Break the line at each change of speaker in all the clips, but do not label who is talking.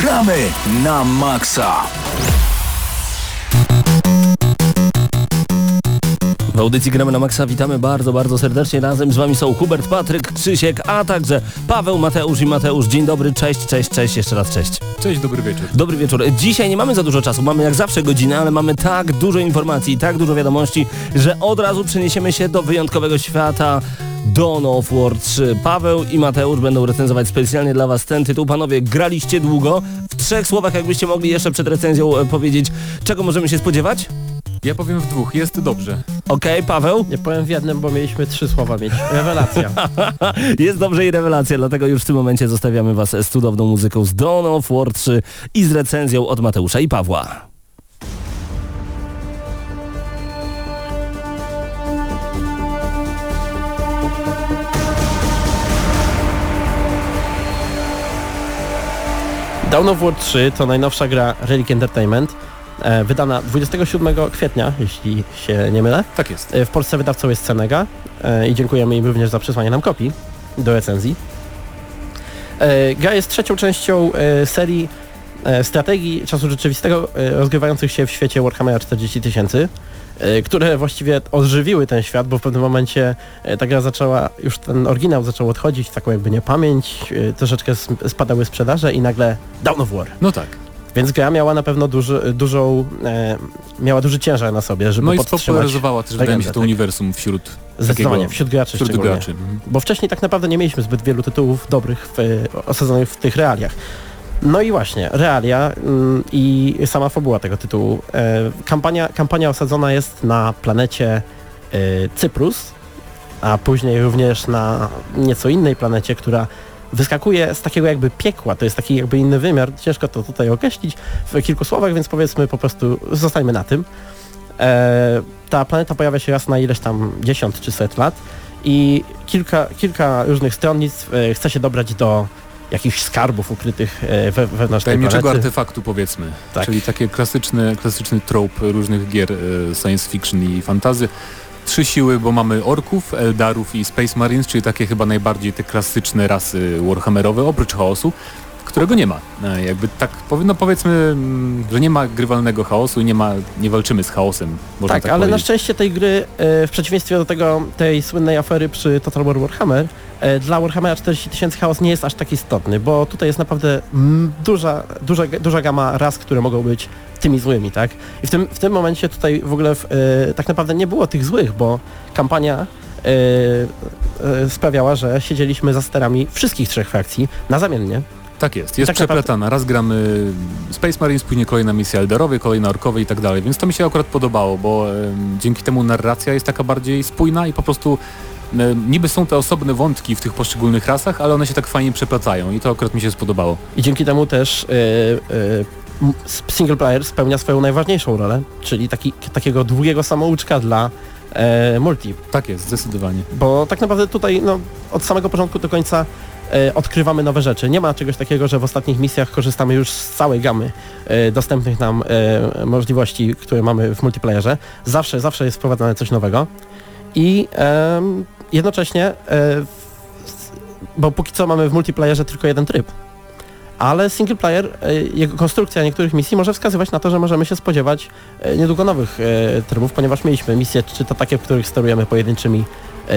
Gramy na maksa!
W audycji Gramy na Maxa witamy bardzo, bardzo serdecznie. Razem z Wami są Hubert, Patryk, Krzysiek, a także Paweł, Mateusz i Mateusz. Dzień dobry, cześć, cześć, cześć, jeszcze raz cześć.
Cześć, dobry wieczór.
Dobry wieczór. Dzisiaj nie mamy za dużo czasu, mamy jak zawsze godzinę, ale mamy tak dużo informacji, tak dużo wiadomości, że od razu przeniesiemy się do wyjątkowego świata Dawn of War 3. Paweł i Mateusz będą recenzować specjalnie dla Was ten tytuł. Panowie, graliście długo. W trzech słowach, jakbyście mogli jeszcze przed recenzją e, powiedzieć, czego możemy się spodziewać?
Ja powiem w dwóch, jest dobrze.
Okej, Paweł?
Nie powiem w jednym, bo mieliśmy trzy słowa mieć. Rewelacja.
Jest dobrze i rewelacja, dlatego już w tym momencie zostawiamy Was z cudowną muzyką z Dawn of War 3 i z recenzją od Mateusza i Pawła.
Dawn of War 3 to najnowsza gra Relic Entertainment, e, wydana 27 kwietnia, jeśli się nie mylę.
Tak jest.
E, w Polsce wydawcą jest Senega e, i dziękujemy im również za przesłanie nam kopii do recenzji. Gra jest trzecią częścią serii strategii czasu rzeczywistego rozgrywających się w świecie Warhammera 40 tysięcy, które właściwie ożywiły ten świat, bo w pewnym momencie e, ta gra zaczęła, już ten oryginał zaczął odchodzić taką jakby niepamięć, e, troszeczkę spadały sprzedaże i nagle Dawn of War.
No tak.
Więc gra miała na pewno duży, dużą, e, miała duży ciężar na sobie, żeby
No i spopularyzowała też, wydaje mi się, to
tak.
uniwersum wśród
Zdecydowanie, wśród graczy
wśród graczy. Mhm.
Bo wcześniej tak naprawdę nie mieliśmy zbyt wielu tytułów dobrych w, osadzonych w tych realiach. No i właśnie, realia mm, i sama fabuła tego tytułu. E, kampania, kampania osadzona jest na planecie e, Cyprus, a później również na nieco innej planecie, która wyskakuje z takiego jakby piekła, to jest taki jakby inny wymiar, ciężko to tutaj określić w kilku słowach, więc powiedzmy po prostu zostańmy na tym. E, ta planeta pojawia się raz na ileś tam 10 czy set lat i kilka, kilka różnych stronnictw chce się dobrać do jakichś skarbów ukrytych e, we, wewnątrz tej
Tajemniczego
planety.
artefaktu powiedzmy.
Tak.
Czyli takie klasyczny, klasyczny trope różnych gier e, science fiction i fantazy. Trzy siły, bo mamy orków, eldarów i space marines, czyli takie chyba najbardziej te klasyczne rasy warhammerowe, oprócz chaosu, którego nie ma. E, Jakby tak, powie- no powiedzmy, mm, że nie ma grywalnego chaosu i nie ma, nie walczymy z chaosem. Można
Tak,
tak,
ale na
powiedzieć.
szczęście tej gry, w przeciwieństwie do tego, tej słynnej afery przy Total War Warhammer, dla Warhammera 40 tysięcy chaos nie jest aż tak istotny, bo tutaj jest naprawdę duża, duża, duża gama ras, które mogą być tymi złymi, tak? I w tym, w tym momencie tutaj w ogóle w, e, tak naprawdę nie było tych złych, bo kampania e, e, sprawiała, że siedzieliśmy za sterami wszystkich trzech frakcji naprzemiennie.
Tak jest, jest
Tak
przeplatana. Raz gramy Space Marines, później kolejna misja Elderowie, kolejna Orkowej i tak dalej, więc to mi się akurat podobało, bo dzięki temu narracja jest taka bardziej spójna i po prostu niby są te osobne wątki w tych poszczególnych rasach, ale one się tak fajnie przeplatają i to akurat mi się spodobało.
I dzięki temu też e, e, m- single player spełnia swoją najważniejszą rolę, czyli taki, takiego długiego samouczka dla e, multi.
Tak jest, zdecydowanie.
Bo tak naprawdę tutaj no, od samego początku do końca e, odkrywamy nowe rzeczy. Nie ma czegoś takiego, że w ostatnich misjach korzystamy już z całej gamy e, dostępnych nam e, możliwości, które mamy w multiplayerze. Zawsze, zawsze jest wprowadzane coś nowego. I jednocześnie, e, bo póki co mamy w multiplayerze tylko jeden tryb, ale single player, e, jego konstrukcja niektórych misji może wskazywać na to, że możemy się spodziewać e, niedługo nowych trybów, ponieważ mieliśmy misje, czy to takie, w których sterujemy pojedynczymi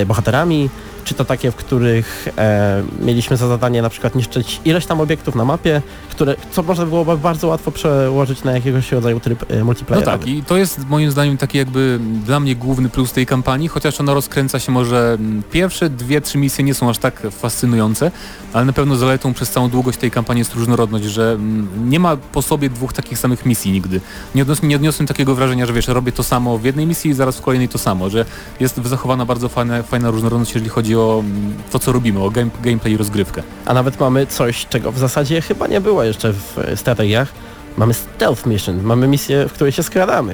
bohaterami, czy to takie, w których e, mieliśmy za zadanie na przykład niszczyć ileś tam obiektów na mapie, które, co można byłoby bardzo łatwo przełożyć na jakiegoś rodzaju tryb e,
No
multiplayerowy.
tak, i to jest moim zdaniem taki jakby dla mnie główny plus tej kampanii, chociaż ona rozkręca się może mm, pierwsze dwie, trzy misje nie są aż tak fascynujące, ale na pewno zaletą przez całą długość tej kampanii jest różnorodność, że mm, nie ma po sobie dwóch takich samych misji nigdy. Nie odniosłem, nie odniosłem takiego wrażenia, że wiesz, robię to samo w jednej misji i zaraz w kolejnej to samo, że jest zachowana bardzo fajna, fajna różnorodność, jeżeli chodzi o mm, to, co robimy, o game, gameplay i rozgrywkę.
A nawet mamy coś, czego w zasadzie chyba nie było jeszcze w e, strategiach. Mamy stealth mission, mamy misję, w której się skradamy.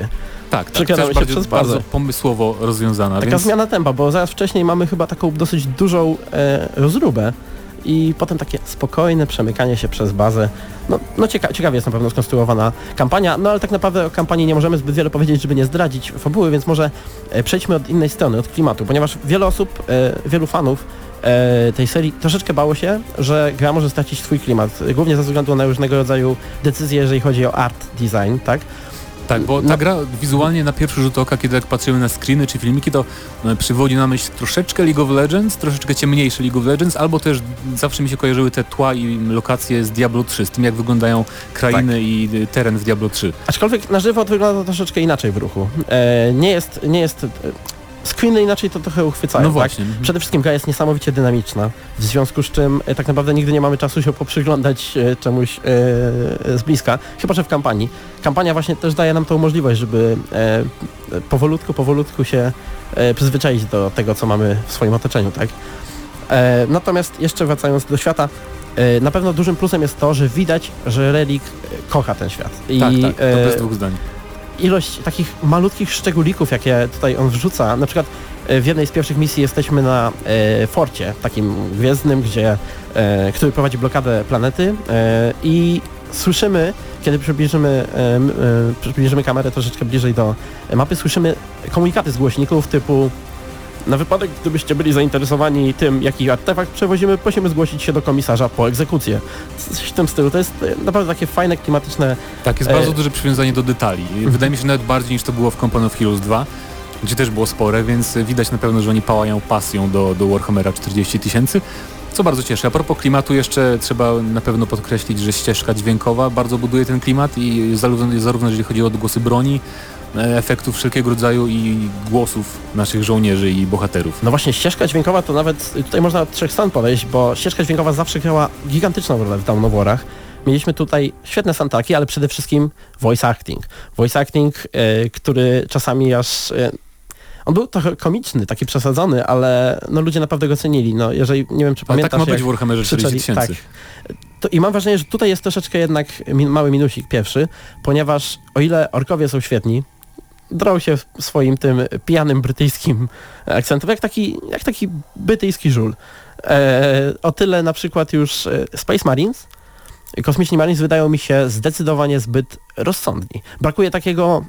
Tak, tak,
Przekradamy
też
się
bardzo,
przez bazę.
bardzo pomysłowo rozwiązana,
Taka
więc
zmiana tempa, bo zaraz wcześniej mamy chyba taką dosyć dużą e, rozróbę i potem takie spokojne przemykanie się przez bazę. No, no cieka ciekawie jest na pewno skonstruowana kampania, no ale tak naprawdę o kampanii nie możemy zbyt wiele powiedzieć, żeby nie zdradzić fabuły, więc może e, przejdźmy od innej strony, od klimatu, ponieważ wiele osób, e, wielu fanów e, tej serii troszeczkę bało się, że gra może stracić swój klimat, głównie ze względu na różnego rodzaju decyzje, jeżeli chodzi o art design, tak?
Tak, bo ta
No.
gra wizualnie na pierwszy rzut oka, kiedy jak patrzymy na screeny czy filmiki, to e, przywodzi na myśl troszeczkę League of Legends, troszeczkę ciemniejsze League of Legends, albo też zawsze mi się kojarzyły te tła i lokacje z Diablo 3, z tym jak wyglądają krainy
Tak.
i y, teren w Diablo 3.
Aczkolwiek na żywo to wygląda troszeczkę inaczej w ruchu. E, nie jest, nie jest... Screeny inaczej to trochę uchwycają,
No
tak?
właśnie. mhm.
Przede wszystkim gra jest niesamowicie dynamiczna, w związku z czym e, tak naprawdę nigdy nie mamy czasu się poprzyglądać e, czemuś e, z bliska, chyba że w kampanii. Kampania właśnie też daje nam tą możliwość, żeby powolutku, powolutku się przyzwyczaić do tego, co mamy w swoim otoczeniu, tak? Natomiast jeszcze wracając do świata, na pewno dużym plusem jest to, że widać, że Relic e, kocha ten świat. I
Tak, tak, to bez dwóch zdań.
Ilość takich malutkich szczególików, jakie tutaj on wrzuca, na przykład e, w jednej z pierwszych misji jesteśmy na e, forcie, takim gwiezdnym, gdzie, e, który prowadzi blokadę planety e, i słyszymy, kiedy przybliżymy, e, e, przybliżymy kamerę troszeczkę bliżej do mapy, słyszymy komunikaty z głośników typu na wypadek, gdybyście byli zainteresowani tym, jaki artefakt przewozimy, prosimy zgłosić się do komisarza po egzekucję. Coś w tym stylu. To jest e, naprawdę takie fajne, klimatyczne
Tak, jest
e,
bardzo duże przywiązanie do detali. Wydaje mi się nawet bardziej niż to było w Company of Heroes 2, gdzie też było spore, więc widać na pewno, że oni pałają pasją do, do Warhammera 40 tysięcy. Co bardzo cieszy. A propos klimatu jeszcze trzeba na pewno podkreślić, że ścieżka dźwiękowa bardzo buduje ten klimat i zarówno, zarówno jeżeli chodzi o odgłosy broni, efektów wszelkiego rodzaju i głosów naszych żołnierzy i bohaterów.
No właśnie, ścieżka dźwiękowa to nawet, tutaj można od trzech stron podejść, bo ścieżka dźwiękowa zawsze grała gigantyczną rolę w of Warach. Mieliśmy tutaj świetne santaki, ale przede wszystkim voice acting. Voice acting, e, który czasami aż... E, on był trochę komiczny, taki przesadzony, ale no ludzie naprawdę go cenili. No jeżeli, nie wiem czy
Ale
pamiętasz,
tak ma być w Warhammerze 40
krzyczeli-
tysięcy.
Tak. To, I mam wrażenie, że tutaj jest troszeczkę jednak min, mały minusik pierwszy, ponieważ o ile orkowie są świetni, drą się swoim tym pijanym brytyjskim akcentem, jak taki, jak taki brytyjski żul. E, o tyle na przykład już e, Space Marines, kosmiczni Marines wydają mi się zdecydowanie zbyt rozsądni. Brakuje takiego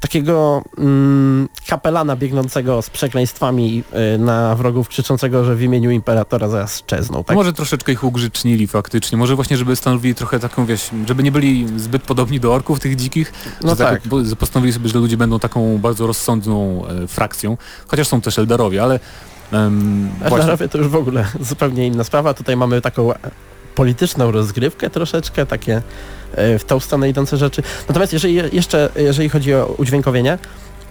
takiego mm, kapelana biegnącego z przekleństwami y, na wrogów, krzyczącego, że w imieniu Imperatora zaraz czezną. Tak?
Może troszeczkę ich ugrzecznili faktycznie. Może właśnie, żeby stanowili trochę taką, wiesz, żeby nie byli zbyt podobni do orków tych dzikich,
No
że
tak.
bo- postanowili sobie, że ludzie będą taką bardzo rozsądną e, frakcją, chociaż są też Eldarowie, ale um,
Eldarowie to już w ogóle zupełnie inna sprawa. Tutaj mamy taką polityczną rozgrywkę troszeczkę, takie e, w tą stronę idące rzeczy. Natomiast jeżeli jeszcze, jeżeli chodzi o udźwiękowienie,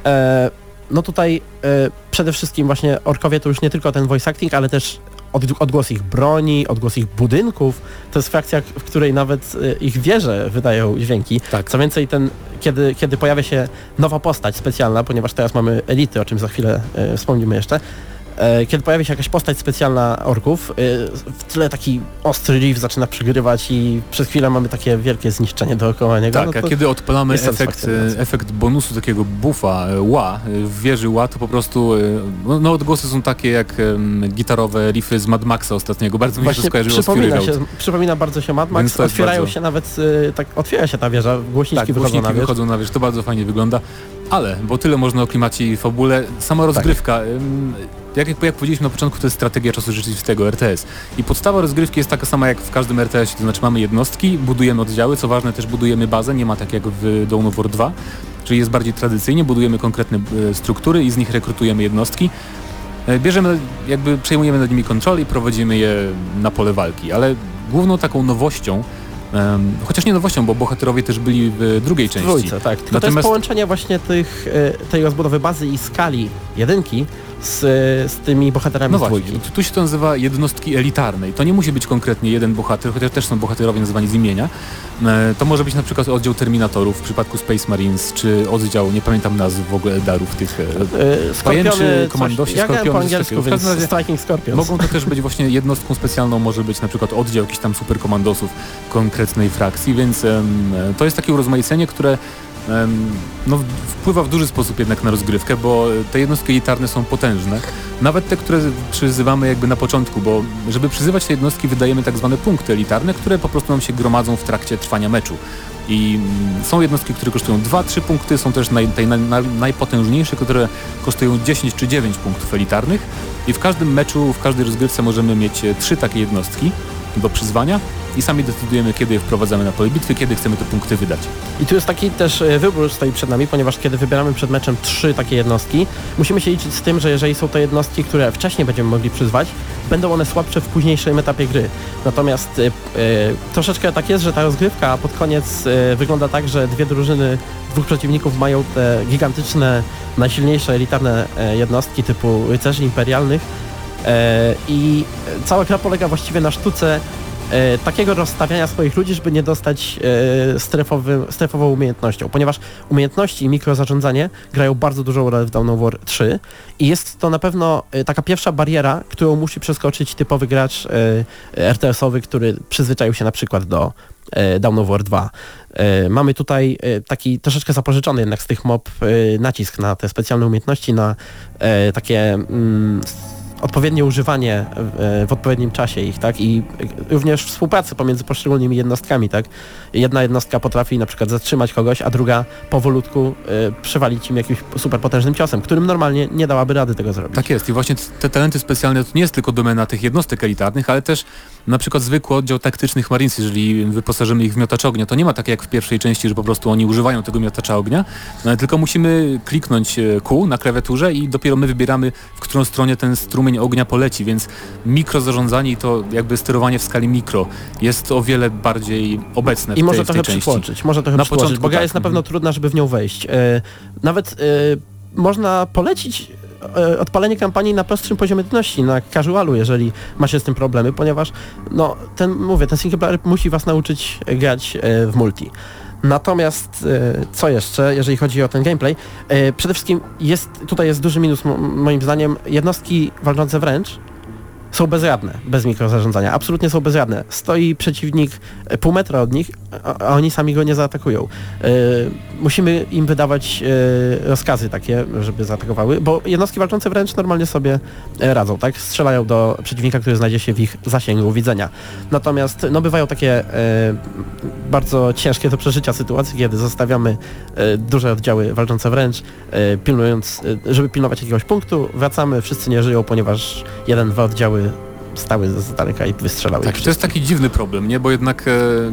e, no tutaj e, przede wszystkim właśnie orkowie to już nie tylko ten voice acting, ale też od, odgłos ich broni, odgłos ich budynków. To jest frakcja, w której nawet ich wieże wydają dźwięki.
tak,
Co więcej, ten, kiedy, kiedy pojawia się nowa postać specjalna, ponieważ teraz mamy elity, o czym za chwilę wspomnimy jeszcze, kiedy pojawia się jakaś postać specjalna orków, e, w tle taki ostry riff zaczyna przygrywać i przez chwilę mamy takie wielkie zniszczenie dookoła niego.
tak,
no
a kiedy odpalamy efekt, e, efekt bonusu takiego buffa, e, ła, e, w wieży ła, to po prostu, e, no, no odgłosy są takie jak gitarowe riffy z Mad Maxa ostatniego, bardzo mi się to skojarzyło z Fury
przypomina,
Road.
się, przypomina bardzo się Mad Max, otwierają
bardzo-
się nawet, e, tak, otwiera się ta wieża, głośniki
Tak,
wychodzą
głośniki
na
wychodzą na wierzch, to bardzo fajnie wygląda, ale, bo tyle można o klimacie i fabule, sama rozgrywka, ym, jak, jak powiedzieliśmy na początku, to jest strategia czasu rzeczywistego, RTS. I podstawa rozgrywki jest taka sama jak w każdym RTS, to znaczy mamy jednostki, budujemy oddziały, co ważne też budujemy bazę, nie ma tak jak w Dawn of War 2, czyli jest bardziej tradycyjnie, budujemy konkretne e, struktury i z nich rekrutujemy jednostki. E, Bierzemy, jakby przejmujemy nad nimi kontrolę i prowadzimy je na pole walki, ale główną taką nowością, chociaż nie nowością, bo bohaterowie też byli w drugiej części.
Trójce, tak. Tylko to
Natomiast-
jest połączenie właśnie tych, e, tej rozbudowy bazy i skali jedynki z, z tymi bohaterami
No
z
właśnie,
dwójki.
tu- tu się to nazywa jednostki elitarne i to nie musi być konkretnie jeden bohater, chociaż też są bohaterowie nazwani z imienia. E, To może być na przykład oddział Terminatorów w przypadku Space Marines, czy oddział, nie pamiętam nazw w ogóle darów tych. e,
E,
Pajęczy, komandosi,
ja po
skorpiony,
angielsku, więc Striking Scorpions.
Mogą to też być właśnie jednostką specjalną, może być na przykład oddział jakichś tam superkomandosów konkretnej frakcji, więc em, to jest takie urozmaicenie, które no, wpływa w duży sposób jednak na rozgrywkę, bo te jednostki elitarne są potężne. Nawet te, które przyzywamy jakby na początku, bo żeby przyzywać te jednostki wydajemy tak zwane punkty elitarne, które po prostu nam się gromadzą w trakcie trwania meczu. I mm, są jednostki, które kosztują 2-3 punkty, są też naj, naj, naj, najpotężniejsze, które kosztują 10 czy 9 punktów elitarnych. I w każdym meczu, w każdej rozgrywce możemy mieć e, trzy takie jednostki do przyzwania i sami decydujemy, kiedy je wprowadzamy na pole bitwy, kiedy chcemy te punkty wydać.
I tu jest taki też e, wybór stoi przed nami, ponieważ kiedy wybieramy przed meczem trzy takie jednostki, musimy się liczyć z tym, że jeżeli są to jednostki, które wcześniej będziemy mogli przyzwać, będą one słabsze w późniejszym etapie gry. Natomiast e, e, troszeczkę tak jest, że ta rozgrywka pod koniec e, wygląda tak, że dwie drużyny, dwóch przeciwników mają te gigantyczne, najsilniejsze elitarne jednostki typu rycerzy imperialnych i cała gra polega właściwie na sztuce e, takiego rozstawiania swoich ludzi, żeby nie dostać e, strefowym, strefową umiejętnością, ponieważ umiejętności i mikrozarządzanie grają bardzo dużą rolę w Dawn of War 3 i jest to na pewno e, taka pierwsza bariera, którą musi przeskoczyć typowy gracz RTS-owy, który przyzwyczaił się na przykład do Dawn of War 2. E, Mamy tutaj taki troszeczkę zapożyczony jednak z tych mob nacisk na te specjalne umiejętności, na takie mm, odpowiednie używanie e, w odpowiednim czasie ich, tak? I również współpracy pomiędzy poszczególnymi jednostkami, tak? Jedna jednostka potrafi na przykład zatrzymać kogoś, a druga powolutku e, przewalić im jakimś superpotężnym ciosem, którym normalnie nie dałaby rady tego zrobić.
Tak jest i właśnie te talenty specjalne to nie jest tylko domena tych jednostek elitarnych, ale też na przykład zwykły oddział taktycznych Marines, jeżeli wyposażymy ich w miotacz ognia, to nie ma tak jak w pierwszej części, że po prostu oni używają tego miotacza ognia, no, tylko musimy kliknąć e, Q na klawiaturze i dopiero my wybieramy, w którą stronę ten strumień ognia poleci, więc mikrozarządzanie i to jakby sterowanie w skali mikro jest o wiele bardziej obecne w
I
tej,
może
w tej
trochę
części.
przytłoczyć, może trochę
Na
przytłoczyć,
początku
bo gra
tak,
jest na pewno
mhm.
trudna, żeby w nią wejść. E, nawet e, można polecić e, odpalenie kampanii na prostszym poziomie trudności, na casualu, jeżeli ma się z tym problemy, ponieważ no, ten, mówię, ten single player musi was nauczyć grać w multi. Natomiast e, co jeszcze, jeżeli chodzi o ten gameplay, e, przede wszystkim jest, tutaj jest duży minus mo- moim zdaniem, jednostki walczące wręcz są bezradne, bez mikrozarządzania. Absolutnie są bezradne. Stoi przeciwnik e, pół metra od nich, a, oni sami go nie zaatakują. E, musimy im wydawać e, rozkazy takie, żeby zaatakowały, bo jednostki walczące wręcz normalnie sobie e, radzą, tak? Strzelają do przeciwnika, który znajdzie się w ich zasięgu widzenia. Natomiast no bywają takie bardzo ciężkie do przeżycia sytuacje, kiedy zostawiamy duże oddziały walczące wręcz, pilnując, żeby pilnować jakiegoś punktu, wracamy, wszyscy nie żyją, ponieważ jeden, dwa oddziały stały z daleka i wystrzelały.
Tak, to jest taki dziwny problem, nie? Bo jednak e,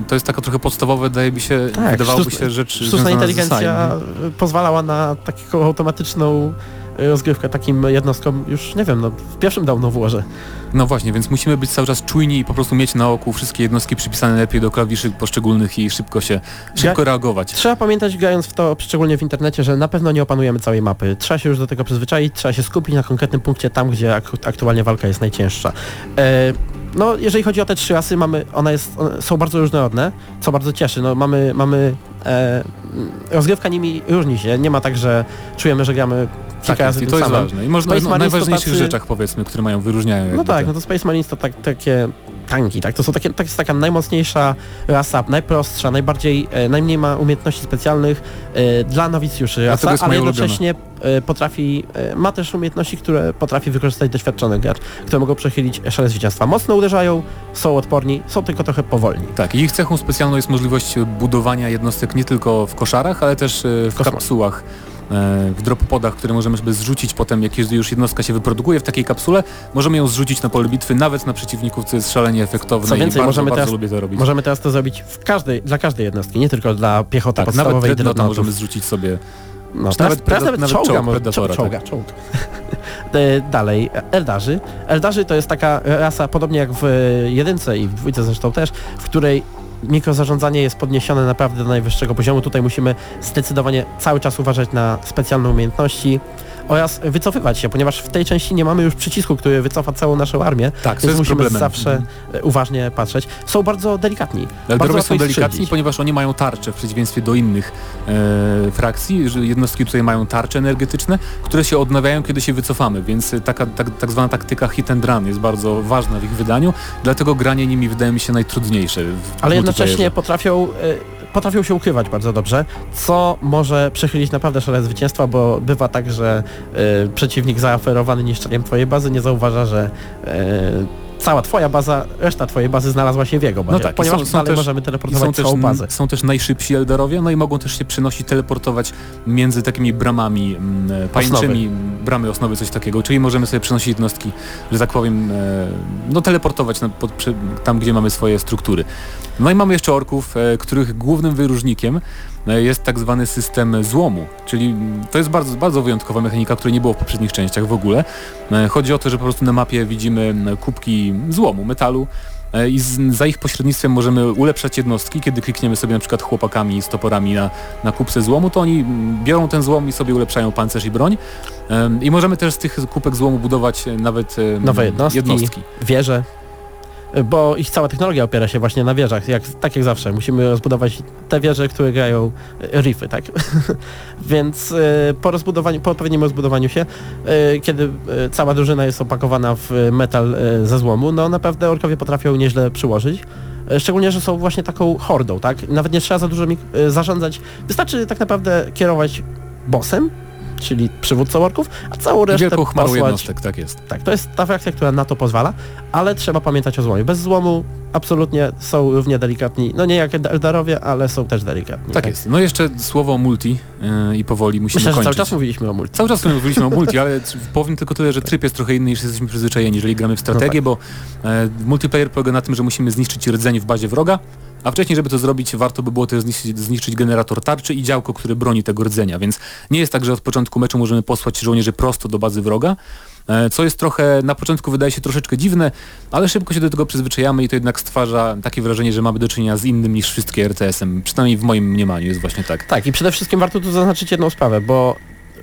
to jest taka trochę podstawowa, wydaje mi się,
Tak,
wydawałoby się rzecz
Sztuczna inteligencja pozwalała na taką automatyczną e, rozgrywkę takim jednostkom już, nie wiem, no w pierwszym dawno włożę.
No właśnie, więc musimy być cały czas czujni i po prostu mieć na oku wszystkie jednostki przypisane lepiej do klawiszy poszczególnych i szybko się, szybko reagować.
Trzeba pamiętać, grając w to, szczególnie w internecie, że na pewno nie opanujemy całej mapy. Trzeba się już do tego przyzwyczaić, trzeba się skupić na konkretnym punkcie tam, gdzie ak aktualnie walka jest najcięższa. E, no, jeżeli chodzi o te trzy rasy, mamy, one, jest, one są bardzo różnorodne, co bardzo cieszy. No, mamy, mamy e, rozgrywka nimi różni się. Nie ma tak, że czujemy, że gramy kilka
Tak
razy
i to jest
samym.
ważne. I można
Space
o
to
najważniejszych
tacy-
rzeczach powiedzmy, które mają wyróżniają.
No tak,
te-
no to Space Marines to tak, takie tanki, tak? To są takie, to jest taka najmocniejsza rasa, najprostsza, najbardziej, e, najmniej ma umiejętności specjalnych e, dla nowicjuszy rasa, ale jednocześnie e, potrafi, ma też umiejętności, które potrafi wykorzystać doświadczony gracz, które mogą przechylić szale zwycięstwa. Mocno uderzają, są odporni, są tylko trochę powolni.
Tak, i ich cechą specjalną jest możliwość budowania jednostek nie tylko w koszarach, ale też w
Kosmos.
kapsułach, w dropodach, które możemy sobie zrzucić potem, jak już jednostka się wyprodukuje w takiej kapsule, możemy ją zrzucić na pole bitwy, nawet na przeciwników, co jest szalenie efektowne
Co
i
więcej,
bardzo,
możemy
bardzo
teraz-
lubię to robić.
Możemy teraz to zrobić w każdej, dla każdej jednostki, nie tylko dla piechoty
tak, nawet
podstawowej dreadnoughtów.
możemy zrzucić sobie.
No, teraz,
nawet
teraz nawet,
nawet
czołga,
czołg Predatora,
czołga, czołg. E, Dalej, Eldarzy. Eldarzy to jest taka rasa, podobnie jak w jedynce i w dwójce zresztą też, w której mikrozarządzanie jest podniesione naprawdę do najwyższego poziomu. Tutaj musimy zdecydowanie cały czas uważać na specjalne umiejętności oraz wycofywać się, ponieważ w tej części nie mamy już przycisku, który wycofa całą naszą armię,
Tak,
więc musimy
problemem.
zawsze e, uważnie patrzeć. Są bardzo delikatni. łatwo
są delikatni, ponieważ oni mają tarcze w przeciwieństwie do innych e, frakcji. Jednostki tutaj mają tarcze energetyczne, które się odnawiają, kiedy się wycofamy, więc taka tak, tak zwana taktyka hit and run jest bardzo ważna w ich wydaniu, dlatego granie nimi wydaje mi się najtrudniejsze. w
Ale jednocześnie potrafią e, potrafią się ukrywać bardzo dobrze, co może przechylić naprawdę szale zwycięstwa, bo bywa tak, że y, przeciwnik zaoferowany niszczeniem twojej bazy nie zauważa, że y, cała twoja baza, reszta twojej bazy znalazła się w jego bazie,
No tak,
ponieważ
są- są też-
możemy teleportować
są
całą bazę.
są też najszybsi Eldarowie, no i mogą też się przenosić, teleportować między takimi bramami mm, pajęczymi, bramy osnowy, coś takiego, czyli możemy sobie przenosić jednostki, że tak powiem, e, no teleportować na, pod, przy, tam, gdzie mamy swoje struktury. No i mamy jeszcze orków, e, których głównym wyróżnikiem jest tak zwany system złomu, czyli to jest bardzo, bardzo wyjątkowa mechanika, której nie było w poprzednich częściach w ogóle. E, Chodzi o to, że po prostu na mapie widzimy mm, kubki złomu, metalu, E, i z, za ich pośrednictwem możemy ulepszać jednostki. Kiedy klikniemy sobie na przykład chłopakami z toporami na, na kupce złomu, to oni mm, biorą ten złom i sobie ulepszają pancerz i broń. I możemy też z tych kubek złomu budować e, nawet
Nowe jednostki,
jednostki.
wieże, bo ich cała technologia opiera się właśnie na wieżach, jak, tak jak zawsze. Musimy rozbudować te wieże, które grają e, riffy, tak? Więc e, po rozbudowaniu, po odpowiednim rozbudowaniu się, e, kiedy cała drużyna jest opakowana w metal ze złomu, no naprawdę orkowie potrafią nieźle przyłożyć. Szczególnie, że są właśnie taką hordą, tak? Nawet nie trzeba za dużo zarządzać. Wystarczy tak naprawdę kierować bossem, czyli przywódcą orków, a całą resztę
Wielką chmarą
posłać
jednostek, tak jest.
tak, to jest ta frakcja, która na to pozwala, ale trzeba pamiętać o złomie. Bez złomu absolutnie są równie delikatni, no nie jak Eldarowie, ale są też delikatni.
Tak jest. No jeszcze słowo o multi yy, i powoli musimy
Myślę,
kończyć.
cały czas mówiliśmy o multi.
Cały czas mówiliśmy o multi, ale powiem tylko tyle, że tryb jest trochę inny niż jesteśmy przyzwyczajeni, jeżeli gramy w strategię, bo e, multiplayer polega na tym, że musimy zniszczyć rdzeń w bazie wroga, a wcześniej, żeby to zrobić, warto by było też zniszczyć, zniszczyć generator tarczy i działko, które broni tego rdzenia, więc nie jest tak, że od początku meczu możemy posłać żołnierzy prosto do bazy wroga, e, co jest trochę, na początku wydaje się troszeczkę dziwne, ale szybko się do tego przyzwyczajamy i to jednak stwarza takie wrażenie, że mamy do czynienia z innym niż wszystkie RTS-em, przynajmniej w moim mniemaniu jest właśnie tak.
Tak, i przede wszystkim warto tu zaznaczyć jedną sprawę, bo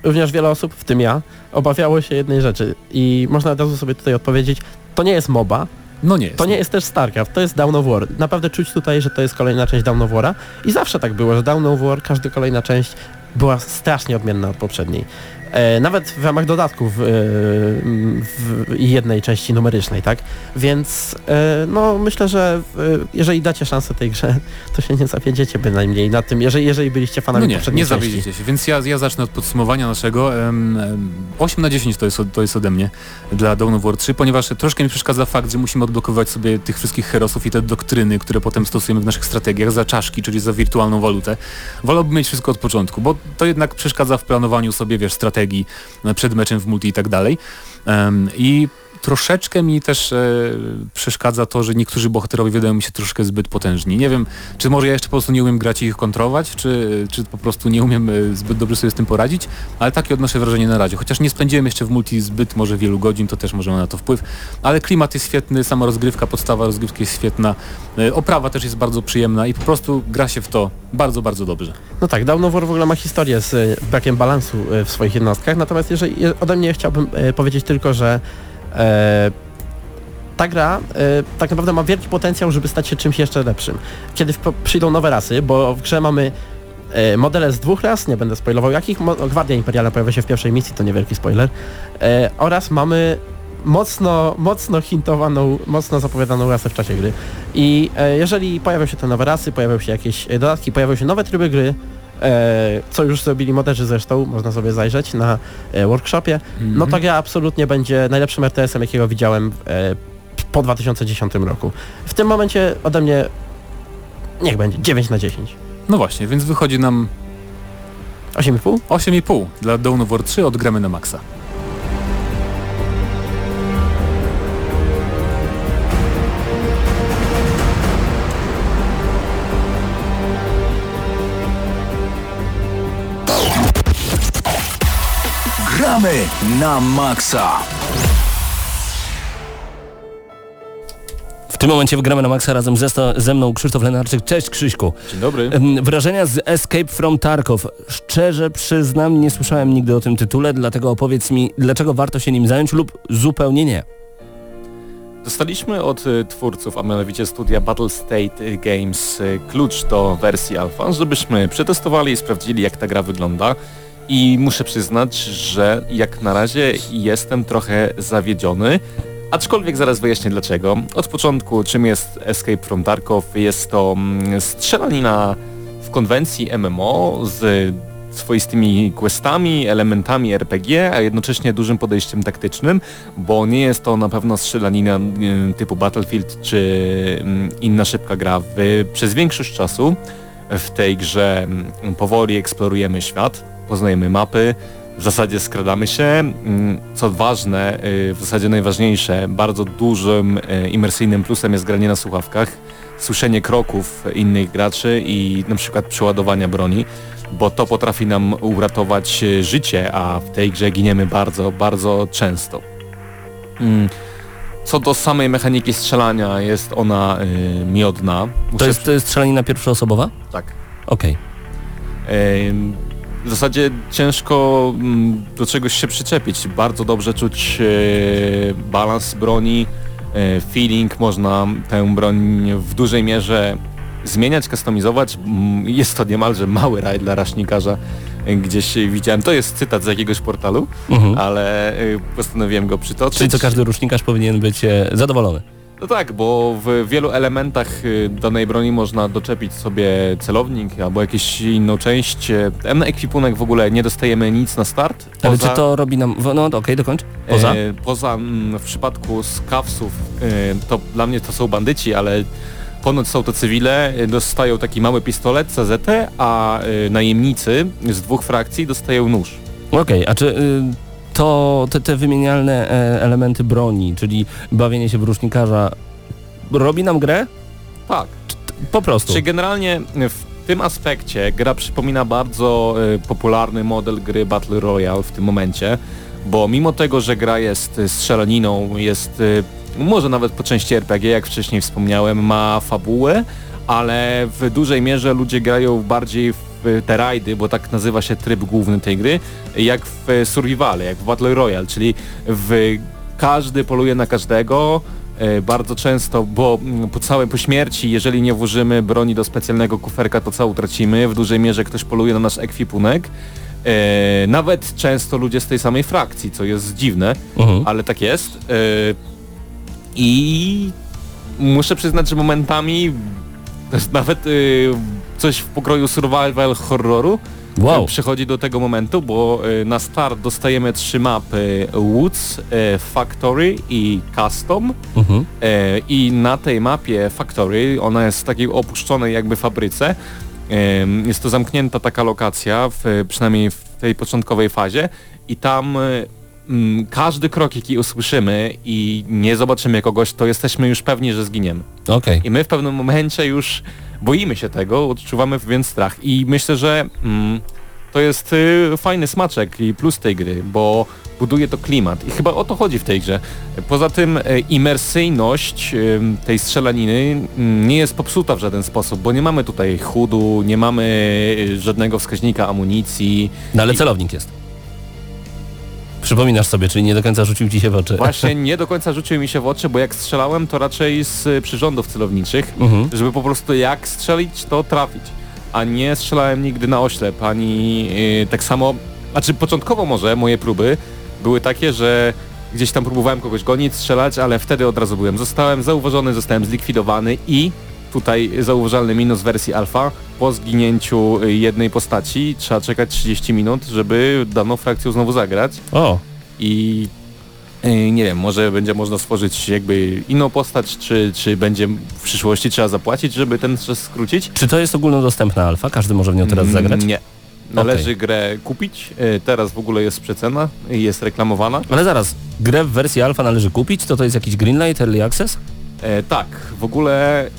również wiele osób, w tym ja, obawiało się jednej rzeczy. I można od razu sobie tutaj odpowiedzieć, to nie jest MOBA,
No nie jest.
To nie jest też StarCraft, to jest Dawn of War. Naprawdę czuć tutaj, że to jest kolejna część Dawn of War'a i zawsze tak było, że Dawn of War, każda kolejna część była strasznie odmienna od poprzedniej. E, nawet w ramach dodatków e, w jednej części numerycznej, tak? Więc e, no myślę, że jeżeli dacie szansę tej grze, to się nie zawiedziecie bynajmniej na tym, jeżeli, jeżeli byliście fanami
No nie,
poprzedniej
nie
części.
zawiedziecie się, więc ja, ja zacznę od podsumowania naszego. Em, em, 8 na 10 to jest, to jest ode mnie dla Dawn of War 3, ponieważ troszkę mi przeszkadza fakt, że musimy odblokowywać sobie tych wszystkich herosów i te doktryny, które potem stosujemy w naszych strategiach za czaszki, czyli za wirtualną walutę. Wolałbym mieć wszystko od początku, bo to jednak przeszkadza w planowaniu sobie, wiesz, strategii e, przed meczem w multi i tak dalej. I troszeczkę mi też e, przeszkadza to, że niektórzy bohaterowie wydają mi się troszkę zbyt potężni. Nie wiem, czy może ja jeszcze po prostu nie umiem grać i ich kontrolować, czy, czy po prostu nie umiem e, zbyt dobrze sobie z tym poradzić, ale takie odnoszę wrażenie na razie. Chociaż nie spędziłem jeszcze w multi zbyt może wielu godzin, to też może ma na to wpływ, ale klimat jest świetny, sama rozgrywka, podstawa rozgrywki jest świetna, e, oprawa też jest bardzo przyjemna i po prostu gra się w to bardzo, bardzo dobrze.
No tak, Dawn of War w ogóle ma historię z e, brakiem balansu e, w swoich jednostkach, natomiast jeżeli je- ode mnie chciałbym powiedzieć tylko, że e, ta gra e, tak naprawdę ma wielki potencjał, żeby stać się czymś jeszcze lepszym. Kiedy w, przyjdą nowe rasy, bo w grze mamy e, modele z dwóch ras, nie będę spoilował jakich, Mo, Gwardia Imperialna pojawia się w pierwszej misji, to niewielki spoiler, e, oraz mamy mocno, mocno hintowaną, mocno zapowiadaną rasę w czasie gry. I e, jeżeli pojawią się te nowe rasy, pojawią się jakieś e, dodatki, pojawią się nowe tryby gry, co już zrobili moderzy zresztą, można sobie zajrzeć na e, workshopie, no to gra absolutnie będzie najlepszym RTS-em, jakiego widziałem e, po 2010 roku. W tym momencie ode mnie niech będzie 9 na 10.
No właśnie, więc wychodzi nam
8,5?
8,5 dla Dawn of War 3 od gramy na maksa.
Gramy na maksa.
W tym momencie wygramy na maksa razem ze, ze mną Krzysztof Lenarczyk. Cześć Krzyśku.
Dzień dobry.
Wrażenia z Escape from Tarkov. Szczerze przyznam, nie słyszałem nigdy o tym tytule, dlatego opowiedz mi, dlaczego warto się nim zająć lub zupełnie nie.
Dostaliśmy od y, twórców, a mianowicie studia Battle State Games, y, klucz do wersji alfa, żebyśmy przetestowali i sprawdzili jak ta gra wygląda. I muszę przyznać, że jak na razie jestem trochę zawiedziony, aczkolwiek zaraz wyjaśnię dlaczego. Od początku czym jest Escape from Tarkov? Jest to mm, strzelanina w konwencji MMO z swoistymi questami, elementami RPG, a jednocześnie dużym podejściem taktycznym, bo nie jest to na pewno strzelanina y, typu Battlefield czy mm, inna szybka gra. Przez większość czasu w tej grze mm, powoli eksplorujemy świat, poznajemy mapy, w zasadzie skradamy się. Mm, Co ważne, y, w zasadzie najważniejsze, bardzo dużym y, imersyjnym plusem jest granie na słuchawkach, słyszenie kroków innych graczy i na przykład przeładowania broni, bo to potrafi nam uratować y, życie, a w tej grze giniemy bardzo, bardzo często. Mm, Co do samej mechaniki strzelania, jest ona miodna.
To
Muszę
jest, to jest strzelanina pierwszoosobowa?
Tak.
Okej.
Em, W zasadzie ciężko mm, do czegoś się przyczepić. Bardzo dobrze czuć e, balans broni, e, feeling, można tę broń w dużej mierze zmieniać, kustomizować. Mm, Jest to niemalże mały raj dla rasznikarza. E, Gdzieś widziałem, to jest cytat z jakiegoś portalu,
Mhm.
ale postanowiłem go przytoczyć.
Czyli co każdy rusznikarz powinien być zadowolony.
No tak, bo w wielu elementach y, danej broni można doczepić sobie celownik albo jakąś inną część. E, Na ekwipunek w ogóle nie dostajemy nic na start.
Ale czy to robi nam... w- No okej, dokończ. Poza?
E, poza mm, w przypadku skawsów, e, to dla mnie to są bandyci, ale ponoć są to cywile, dostają taki mały pistolet CZT, a e, najemnicy z dwóch frakcji dostają nóż.
Okej, a czy y, to te, te wymienialne e, elementy broni, czyli bawienie się w rusznikarza, robi nam grę?
Tak.
Po prostu.
Czy generalnie w tym aspekcie gra przypomina bardzo y, popularny model gry Battle Royale w tym momencie, bo mimo tego, że gra jest y, strzelaniną, jest może nawet po części RPG, jak wcześniej wspomniałem, ma fabułę, ale w dużej mierze ludzie grają bardziej w te rajdy, bo tak nazywa się tryb główny tej gry, jak w survivale, jak w Battle Royale, czyli w każdy poluje na każdego, e, bardzo często, bo mm, po całej po śmierci, jeżeli nie włożymy broni do specjalnego kuferka, to co utracimy. W dużej mierze ktoś poluje na nasz ekwipunek. E, nawet często ludzie z tej samej frakcji, co jest dziwne,
Mhm.
ale tak jest. E, I muszę przyznać, że momentami nawet e, coś w pokroju survival horroru
Wow.
e, przychodzi do tego momentu, bo e, na start dostajemy trzy mapy Woods, e, Factory i Custom
Mhm.
I na tej mapie Factory, ona jest w takiej opuszczonej jakby fabryce, jest to zamknięta taka lokacja, w, przynajmniej w tej początkowej fazie i tam mm, każdy krok jaki usłyszymy i nie zobaczymy kogoś, to jesteśmy już pewni, że zginiemy.
Okej.
I my w pewnym momencie już boimy się tego, odczuwamy więc strach i myślę, że mm, to jest y, fajny smaczek i plus tej gry, bo buduje to klimat i chyba o to chodzi w tej grze. Poza tym y, imersyjność y, tej strzelaniny mm, nie jest popsuta w żaden sposób, bo nie mamy tutaj chudu, nie mamy y, żadnego wskaźnika amunicji.
No ale celownik jest. Przypominasz sobie, czyli nie do końca rzucił ci się w oczy.
Właśnie nie do końca rzucił mi się w oczy, bo jak strzelałem to raczej z y, przyrządów celowniczych,
Mhm.
żeby po prostu jak strzelić, to trafić. A nie strzelałem nigdy na oślep, ani yy, tak samo, znaczy początkowo może moje próby były takie, że gdzieś tam próbowałem kogoś gonić, strzelać, ale wtedy od razu byłem. Zostałem zauważony, zostałem zlikwidowany i tutaj zauważalny minus wersji alfa, po zginięciu jednej postaci trzeba czekać 30 minut, żeby daną frakcję znowu zagrać
O,
i y, nie wiem, może będzie można stworzyć jakby inną postać, czy, czy będzie w przyszłości trzeba zapłacić, żeby ten czas skrócić?
czy to jest ogólnodostępna alfa? Każdy może w nią teraz zagrać?
Nie. Należy grę kupić, y, teraz w ogóle jest przecena i jest reklamowana.
Ale zaraz, grę w wersji alfa należy kupić? To to jest jakiś Greenlight, Early Access?
E, tak, w ogóle mm,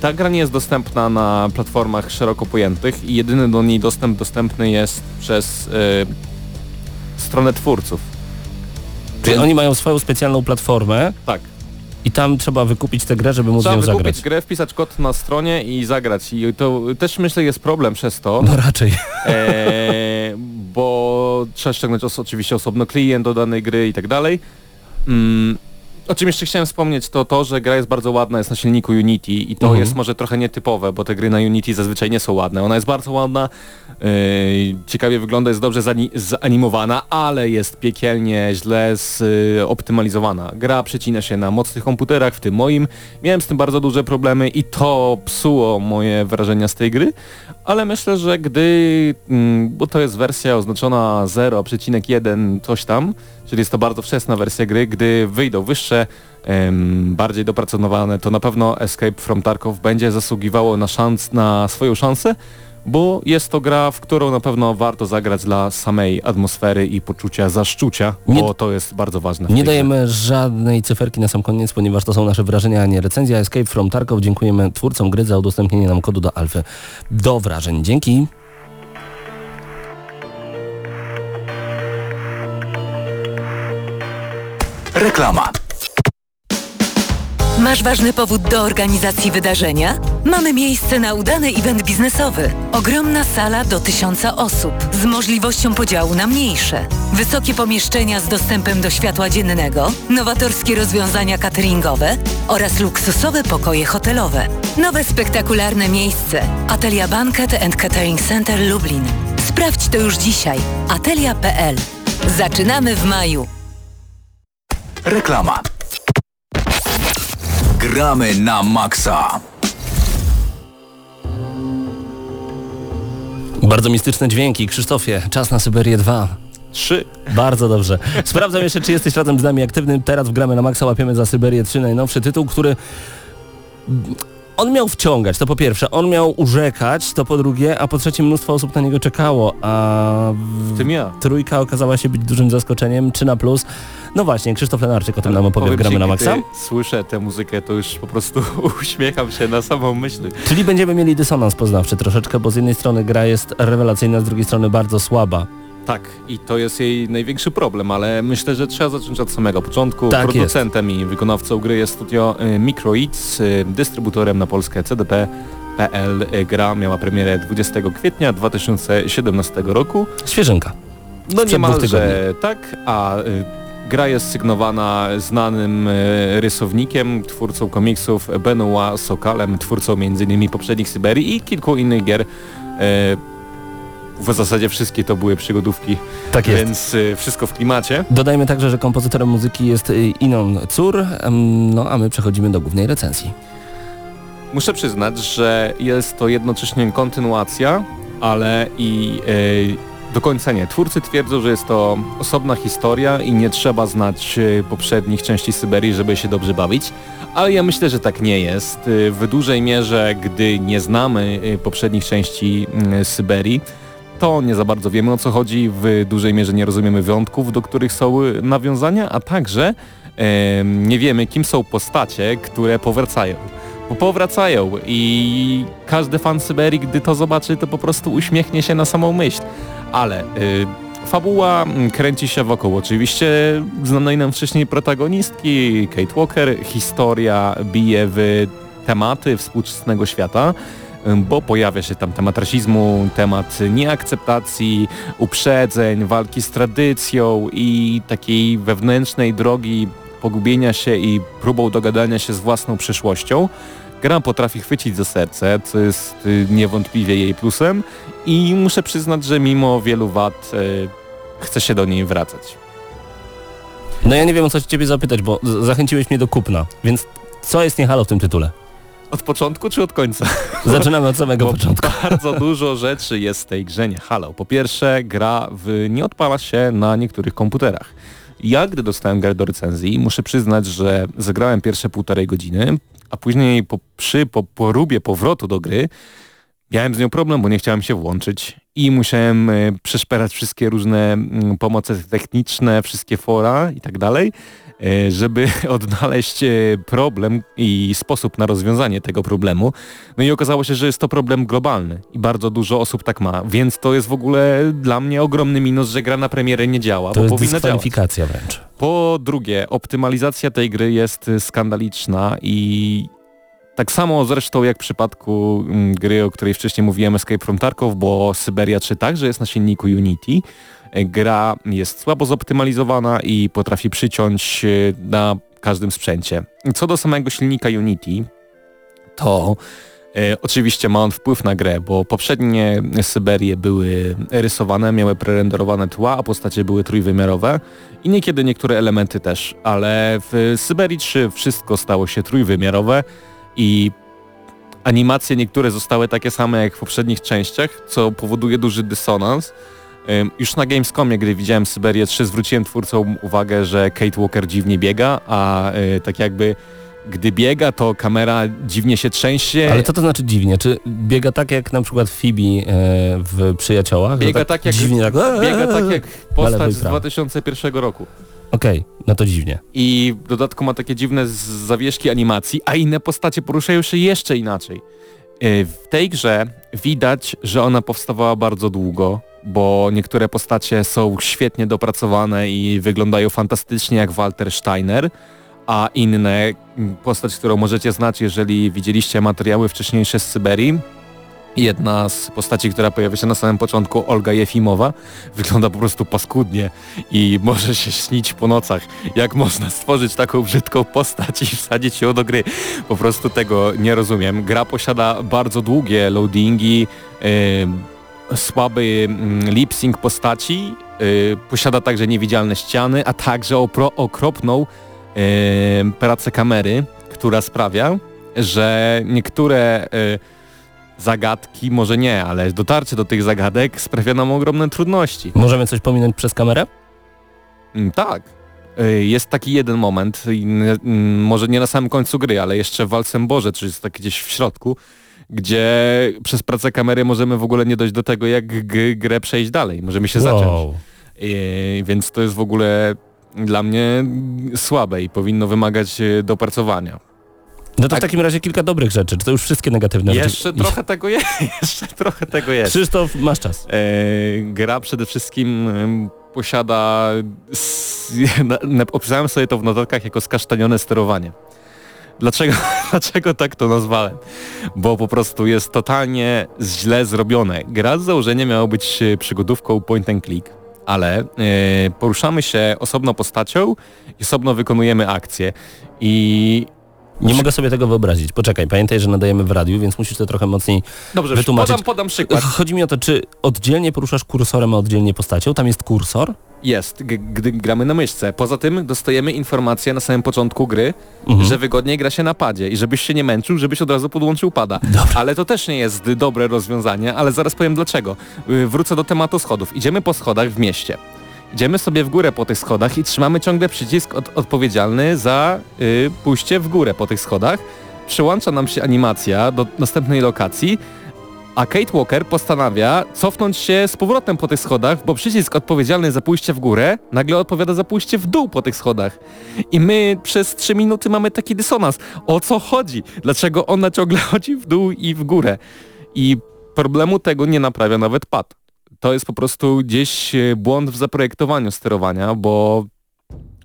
ta gra nie jest dostępna na platformach szeroko pojętych i jedyny do niej dostęp dostępny jest przez e, stronę twórców.
Czyli oni mają swoją specjalną platformę
Tak,
i tam trzeba wykupić tę grę, żeby móc
Trzeba
ją
wykupić
zagrać.
grę, wpisać kod na stronie i zagrać. I to też myślę jest problem przez to,
No raczej.
e, bo trzeba ściągnąć os- oczywiście osobno klient do danej gry i tak dalej. Mm, O czym jeszcze chciałem wspomnieć, to to, że gra jest bardzo ładna, jest na silniku Unity i to
Mhm.
jest może trochę nietypowe, bo te gry na Unity zazwyczaj nie są ładne. Ona jest bardzo ładna, yy, ciekawie wygląda, jest dobrze zani- zanimowana, ale jest piekielnie źle zoptymalizowana. Gra przecina się na mocnych komputerach, w tym moim. Miałem z tym bardzo duże problemy i to psuło moje wrażenia z tej gry, ale myślę, że gdy, mm, bo to jest wersja oznaczona 0,1 coś tam, czyli jest to bardzo wczesna wersja gry, gdy wyjdą wyższe, em, bardziej dopracowane, to na pewno Escape from Tarkov będzie zasługiwało na, szans, na swoją szansę, bo jest to gra, w którą na pewno warto zagrać dla samej atmosfery i poczucia zaszczucia,
Nie-
bo to jest bardzo ważne.
Nie
grze.
dajemy żadnej cyferki na sam koniec, ponieważ to są nasze wrażenia, a nie recenzja. Escape from Tarkov. Dziękujemy twórcom gry za udostępnienie nam kodu do alfy do wrażeń. Dzięki.
Reklama.
Masz ważny powód do organizacji wydarzenia? Mamy miejsce na udany event biznesowy. Ogromna sala do tysiąca osób z możliwością podziału na mniejsze. Wysokie pomieszczenia z dostępem do światła dziennego, nowatorskie rozwiązania cateringowe oraz luksusowe pokoje hotelowe. Nowe spektakularne miejsce. Atelia Banquet and Catering Center Lublin. Sprawdź to już dzisiaj. Atelia.pl. Zaczynamy w maju.
Reklama. Gramy na maksa.
Bardzo mistyczne dźwięki. Krzysztofie, czas na Syberię 2.
Trzy.
Bardzo dobrze. Sprawdzam jeszcze, czy jesteś razem z nami aktywny. Teraz w Gramy na Maxa łapiemy za Syberię 3, najnowszy tytuł, który... On miał wciągać, to po pierwsze. On miał urzekać, to po drugie, a po trzecie mnóstwo osób na niego czekało, a w...
W tym ja.
trójka okazała się być dużym zaskoczeniem, 3 na plus. No właśnie, Krzysztof Lenarczyk o tym nam opowie Gramy
ci,
na Maxa.
Słyszę tę muzykę, to już po prostu uśmiecham się na samą myśl.
Czyli będziemy mieli dysonans poznawczy troszeczkę, bo z jednej strony gra jest rewelacyjna, z drugiej strony bardzo słaba.
Tak, i to jest jej największy problem, ale myślę, że trzeba zacząć od samego początku.
Tak
Producentem i wykonawcą gry jest studio y, Microids, y, dystrybutorem na Polskę CDP.pl. Y, Gra miała premierę 20 kwietnia 2017 roku.
Świeżynka.
No
Sprzed
niemalże tak, a gra jest sygnowana znanym y, rysownikiem, twórcą komiksów Benoit Sokalem, twórcą m.in. poprzednich Syberii i kilku innych gier. Y, w zasadzie wszystkie to były przygodówki,
Tak
więc y, wszystko w klimacie.
Dodajmy także, że kompozytorem muzyki jest Inon Cur, em, no a my przechodzimy do głównej recenzji.
Muszę przyznać, że jest to jednocześnie kontynuacja, ale i e, do końca nie. Twórcy twierdzą, że jest to osobna historia i nie trzeba znać e, poprzednich części Syberii, żeby się dobrze bawić. Ale ja myślę, że tak nie jest. E, W dużej mierze, gdy nie znamy e, poprzednich części Syberii, to nie za bardzo wiemy o co chodzi, w dużej mierze nie rozumiemy wątków, do których są e, nawiązania, a także em, nie wiemy kim są postacie, które powracają bo powracają i każdy fan Syberii, gdy to zobaczy, to po prostu uśmiechnie się na samą myśl. Ale y, fabuła mm, kręci się wokół oczywiście znanej nam wcześniej protagonistki Kate Walker. Historia bije w tematy współczesnego świata bo pojawia się tam temat rasizmu, temat nieakceptacji, uprzedzeń, walki z tradycją i takiej wewnętrznej drogi pogubienia się i próbą dogadania się z własną przyszłością. Gra potrafi chwycić za serce, co jest y, niewątpliwie jej plusem i muszę przyznać, że mimo wielu wad y, chcę się do niej wracać.
No ja nie wiem o co ciebie zapytać, bo zachęciłeś mnie do kupna, więc co jest nie halo w tym tytule?
Od początku czy od końca?
Zaczynamy od samego
Bo
początku.
Bardzo dużo rzeczy jest w tej grze nie halo. Po pierwsze, gra w, nie odpala się na niektórych komputerach. Ja, gdy dostałem grę do recenzji, muszę przyznać, że zagrałem pierwsze półtorej godziny, a później po, przy po, porubie powrotu do gry miałem z nią problem, bo nie chciałem się włączyć i musiałem e, przeszperać wszystkie różne mm, pomoce techniczne, wszystkie fora i tak dalej, e, żeby odnaleźć e, problem i sposób na rozwiązanie tego problemu. No i okazało się, że jest to problem globalny i bardzo dużo osób tak ma, więc to jest w ogóle dla mnie ogromny minus, że gra na premierę nie działa,
To
bo
jest
powinna działać.
wręcz.
Po drugie, optymalizacja tej gry jest skandaliczna i Tak samo zresztą jak w przypadku mm, gry, o której wcześniej mówiłem, Escape from Tarkov, bo Syberia 3 także jest na silniku Unity. E, Gra jest słabo zoptymalizowana i potrafi przyciąć e, na każdym sprzęcie. Co do samego silnika Unity, to e, oczywiście ma on wpływ na grę, bo poprzednie Syberie były rysowane, miały prerenderowane tła, a postacie były trójwymiarowe i niekiedy niektóre elementy też, ale w Syberii 3 wszystko stało się trójwymiarowe i animacje niektóre zostały takie same jak w poprzednich częściach, co powoduje duży dysonans. Już na Gamescomie, gdy widziałem Syberię 3, zwróciłem twórcom uwagę, że Kate Walker dziwnie biega, a y, tak jakby gdy biega, to kamera dziwnie się trzęsie.
Ale co to znaczy dziwnie? Czy biega tak jak na przykład Phoebe e, w Przyjaciołach?
Biega tak jak-
Dziwnie tak...
Biega tak jak postać z
prawo.
2001 roku.
Okej, no to dziwnie.
I w dodatku ma takie dziwne zawieszki animacji, a inne postacie poruszają się jeszcze inaczej. Yy, W tej grze widać, że ona powstawała bardzo długo, bo niektóre postacie są świetnie dopracowane i wyglądają fantastycznie jak Walter Steiner, a inne, postać, którą możecie znać, jeżeli widzieliście materiały wcześniejsze z Syberii, jedna z postaci, która pojawia się na samym początku, Olga Jefimowa, wygląda po prostu paskudnie i może się śnić po nocach. Jak można stworzyć taką brzydką postać i wsadzić ją do gry? Po prostu tego nie rozumiem. Gra posiada bardzo długie loadingi, yy, słaby mm, lip-sync postaci, yy, posiada także niewidzialne ściany, a także opro, okropną yy, pracę kamery, która sprawia, że niektóre yy, zagadki, może nie, ale dotarcie do tych zagadek sprawia nam ogromne trudności.
Możemy coś pominąć przez kamerę?
Mm, Tak. Y, Jest taki jeden moment, i, może nie na samym końcu gry, ale jeszcze w Walcem Boże, czy jest tak gdzieś w środku, gdzie przez pracę kamery możemy w ogóle nie dojść do tego, jak grę przejść dalej. Możemy się zacząć.
Wow.
Y, Więc to jest w ogóle dla mnie słabe i powinno wymagać y, dopracowania.
No to w
Tak.
takim razie kilka dobrych rzeczy. Czy to już wszystkie negatywne rzeczy?
Jeszcze trochę tego jest. Jeszcze trochę tego jest.
Krzysztof, masz czas.
E, gra przede wszystkim posiada, s, na, na, opisałem sobie to w notatkach jako skasztanione sterowanie. Dlaczego, dlaczego tak to nazwałem? Bo po prostu jest totalnie źle zrobione. Gra z założenia miała być e, przygodówką point and click, ale e, poruszamy się osobno postacią i osobno wykonujemy akcje. I
Nie mogę sobie tego wyobrazić. Poczekaj, pamiętaj, że nadajemy w radiu, więc musisz to trochę mocniej
dobrze,
Wytłumaczyć.
podam, podam przykład.
Chodzi mi o to, czy oddzielnie poruszasz kursorem, a oddzielnie postacią? Tam jest kursor?
Jest, gdy gramy na myszce. Poza tym dostajemy informację na samym początku gry,
Mhm.
że wygodniej gra się na padzie i żebyś się nie męczył, żebyś od razu podłączył pada. Ale to też nie jest dobre rozwiązanie, ale zaraz powiem dlaczego. Y, Wrócę do tematu schodów. Idziemy po schodach w mieście. Idziemy sobie w górę po tych schodach i trzymamy ciągle przycisk od, odpowiedzialny za y, pójście w górę po tych schodach. Przyłącza nam się animacja do następnej lokacji, a Kate Walker postanawia cofnąć się z powrotem po tych schodach, bo przycisk odpowiedzialny za pójście w górę nagle odpowiada za pójście w dół po tych schodach. I my przez 3 minuty mamy taki dysonans. O co chodzi? Dlaczego ona ciągle chodzi w dół i w górę? I problemu tego nie naprawia nawet pad. To jest po prostu gdzieś e, błąd w zaprojektowaniu sterowania, bo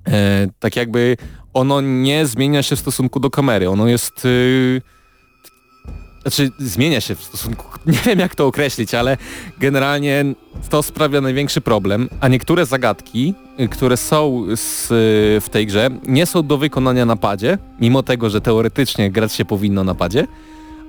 e, tak jakby ono nie zmienia się w stosunku do kamery. Ono jest... Y, znaczy zmienia się w stosunku, nie wiem jak to określić, ale generalnie to sprawia największy problem, a niektóre zagadki, y, które są z, y, w tej grze, nie są do wykonania na padzie, mimo tego, że teoretycznie grać się powinno na padzie,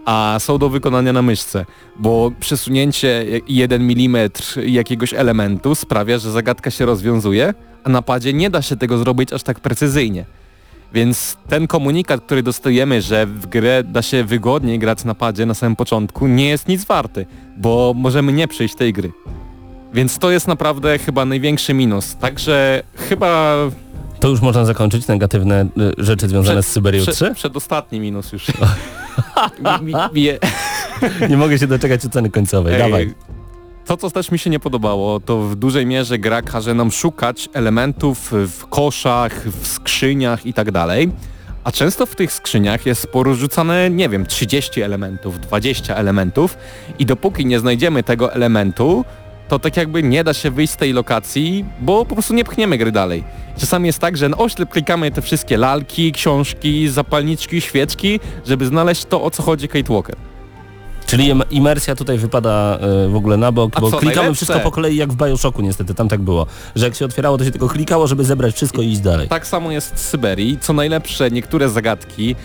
a są do wykonania na myszce, bo przesunięcie 1 mm jakiegoś elementu sprawia, że zagadka się rozwiązuje, a na padzie nie da się tego zrobić aż tak precyzyjnie. Więc ten komunikat, który dostajemy, że w grę da się wygodniej grać na padzie na samym początku, nie jest nic warty, bo możemy nie przejść tej gry. Więc to jest naprawdę chyba największy minus. Także chyba
To już można zakończyć negatywne y, rzeczy związane z Syberią
prze,
3?
przedostatni minus już. Mi- mi- mi-
Nie mogę się doczekać oceny końcowej.
Ej,
Dawaj.
To, co też mi się nie podobało, to w dużej mierze gra każe nam szukać elementów w koszach, w skrzyniach i tak dalej. A często w tych skrzyniach jest porozrzucane, nie wiem, 30 elementów, 20 elementów i dopóki nie znajdziemy tego elementu, to tak jakby nie da się wyjść z tej lokacji, bo po prostu nie pchniemy gry dalej. Czasami jest tak, że na oślep klikamy te wszystkie lalki, książki, zapalniczki, świeczki, żeby znaleźć to, o co chodzi Kate Walker.
Czyli im- imersja tutaj wypada e, w ogóle na bok,
A
bo
co,
klikamy
najlepsze?
wszystko po kolei jak w Bioshocku niestety, tam tak było. Że jak się otwierało, to się tylko klikało, żeby zebrać wszystko i iść dalej.
Tak samo jest w Syberii. Co najlepsze, niektóre zagadki,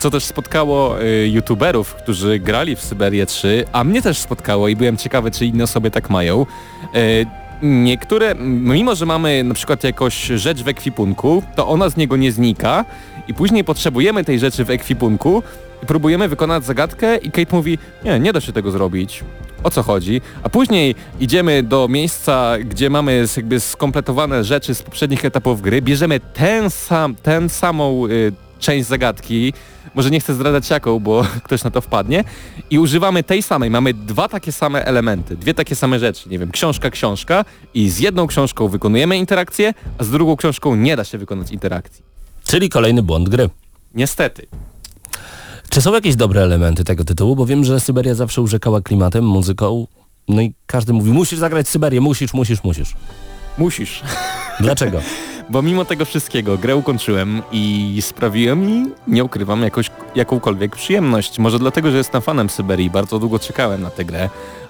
co też spotkało e, youtuberów, którzy grali w Syberię 3, a mnie też spotkało i byłem ciekawy, czy inne osoby tak mają. E, Niektóre, mimo że mamy na przykład jakąś rzecz w ekwipunku, to ona z niego nie znika i później potrzebujemy tej rzeczy w ekwipunku próbujemy wykonać zagadkę i Kate mówi, nie, nie da się tego zrobić. O co chodzi? A później idziemy do miejsca, gdzie mamy jakby skompletowane rzeczy z poprzednich etapów gry, bierzemy ten sam, ten samą y, część zagadki, może nie chcę zdradzać jaką, bo ktoś na to wpadnie, i używamy tej samej. Mamy dwa takie same elementy, dwie takie same rzeczy, nie wiem, książka, książka i z jedną książką wykonujemy interakcję, a z drugą książką nie da się wykonać interakcji.
Czyli kolejny błąd gry.
Niestety.
Czy są jakieś dobre elementy tego tytułu? Bo wiem, że Syberia zawsze urzekała klimatem, muzyką. No i każdy mówi, musisz zagrać Syberię, musisz, musisz, musisz.
Musisz.
Dlaczego?
Bo mimo tego wszystkiego grę ukończyłem i sprawiłem mi, nie ukrywam, jakoś, jakąkolwiek przyjemność. Może dlatego, że jestem fanem Syberii, bardzo długo czekałem na tę grę,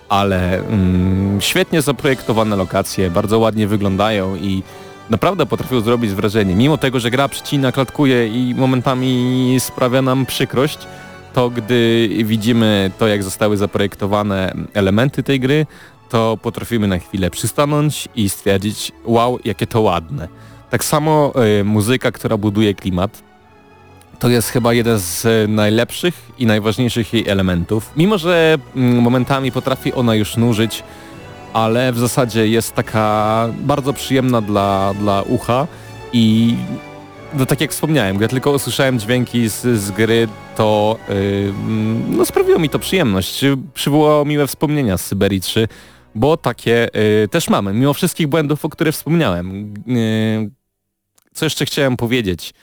ale mm, świetnie zaprojektowane lokacje, bardzo ładnie wyglądają i naprawdę potrafią zrobić wrażenie. Mimo tego, że gra przycina, klatkuje i momentami sprawia nam przykrość, to gdy widzimy to, jak zostały zaprojektowane elementy tej gry, to potrafimy na chwilę przystanąć i stwierdzić, wow, jakie to ładne. Tak samo y, muzyka, która buduje klimat, to jest chyba jeden z y, najlepszych i najważniejszych jej elementów. Mimo, że mm, momentami potrafi ona już nużyć, ale w zasadzie jest taka bardzo przyjemna dla, dla ucha i no tak jak wspomniałem, gdy tylko usłyszałem dźwięki z, z gry, to yy, mm, no sprawiło mi to przyjemność. Przywołało miłe wspomnienia z Syberii 3, bo takie też mamy, mimo wszystkich błędów, o których wspomniałem. Co jeszcze chciałem powiedzieć?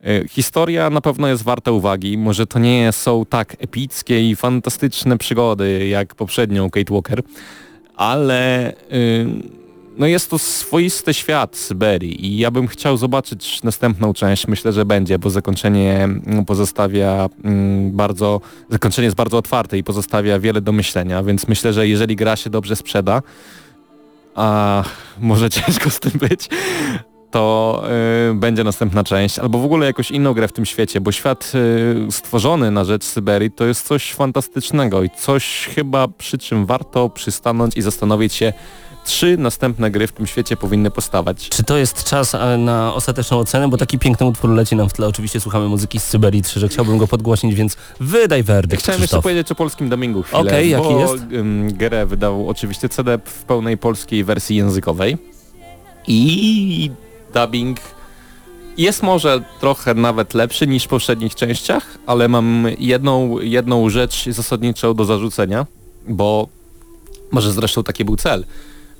Yy, Historia na pewno jest warta uwagi. Może to nie są tak epickie i fantastyczne przygody jak poprzednią Kate Walker, ale yy, no jest to swoisty świat Syberii i ja bym chciał zobaczyć następną część. Myślę, że będzie, bo zakończenie mm, pozostawia mm, bardzo, zakończenie jest bardzo otwarte i pozostawia wiele do myślenia, więc myślę, że jeżeli gra się dobrze sprzeda, a może ciężko z tym być, to y, będzie następna część, albo w ogóle jakąś inną grę w tym świecie, bo świat y, stworzony na rzecz Syberii to jest coś fantastycznego i coś chyba przy czym warto przystanąć i zastanowić się, trzy następne gry w tym świecie powinny powstawać.
Czy to jest czas na ostateczną ocenę? Bo taki piękny utwór leci nam w tle. Oczywiście słuchamy muzyki z Syberii 3, że chciałbym go podgłośnić, więc wydaj werdykt,
Chciałem jeszcze
Krzysztof.
powiedzieć o polskim chwilę,
Okej, jaki
bo
jest?
grę wydał oczywiście CD w pełnej polskiej wersji językowej i dubbing jest może trochę nawet lepszy niż w poprzednich częściach, ale mam jedną, jedną rzecz zasadniczą do zarzucenia, bo może zresztą taki był cel.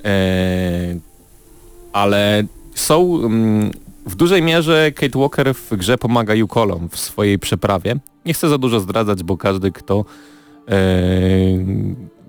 Eee, ale są mm, w dużej mierze Kate Walker w grze pomaga Yukolom w swojej przeprawie. Nie chcę za dużo zdradzać, bo każdy kto eee,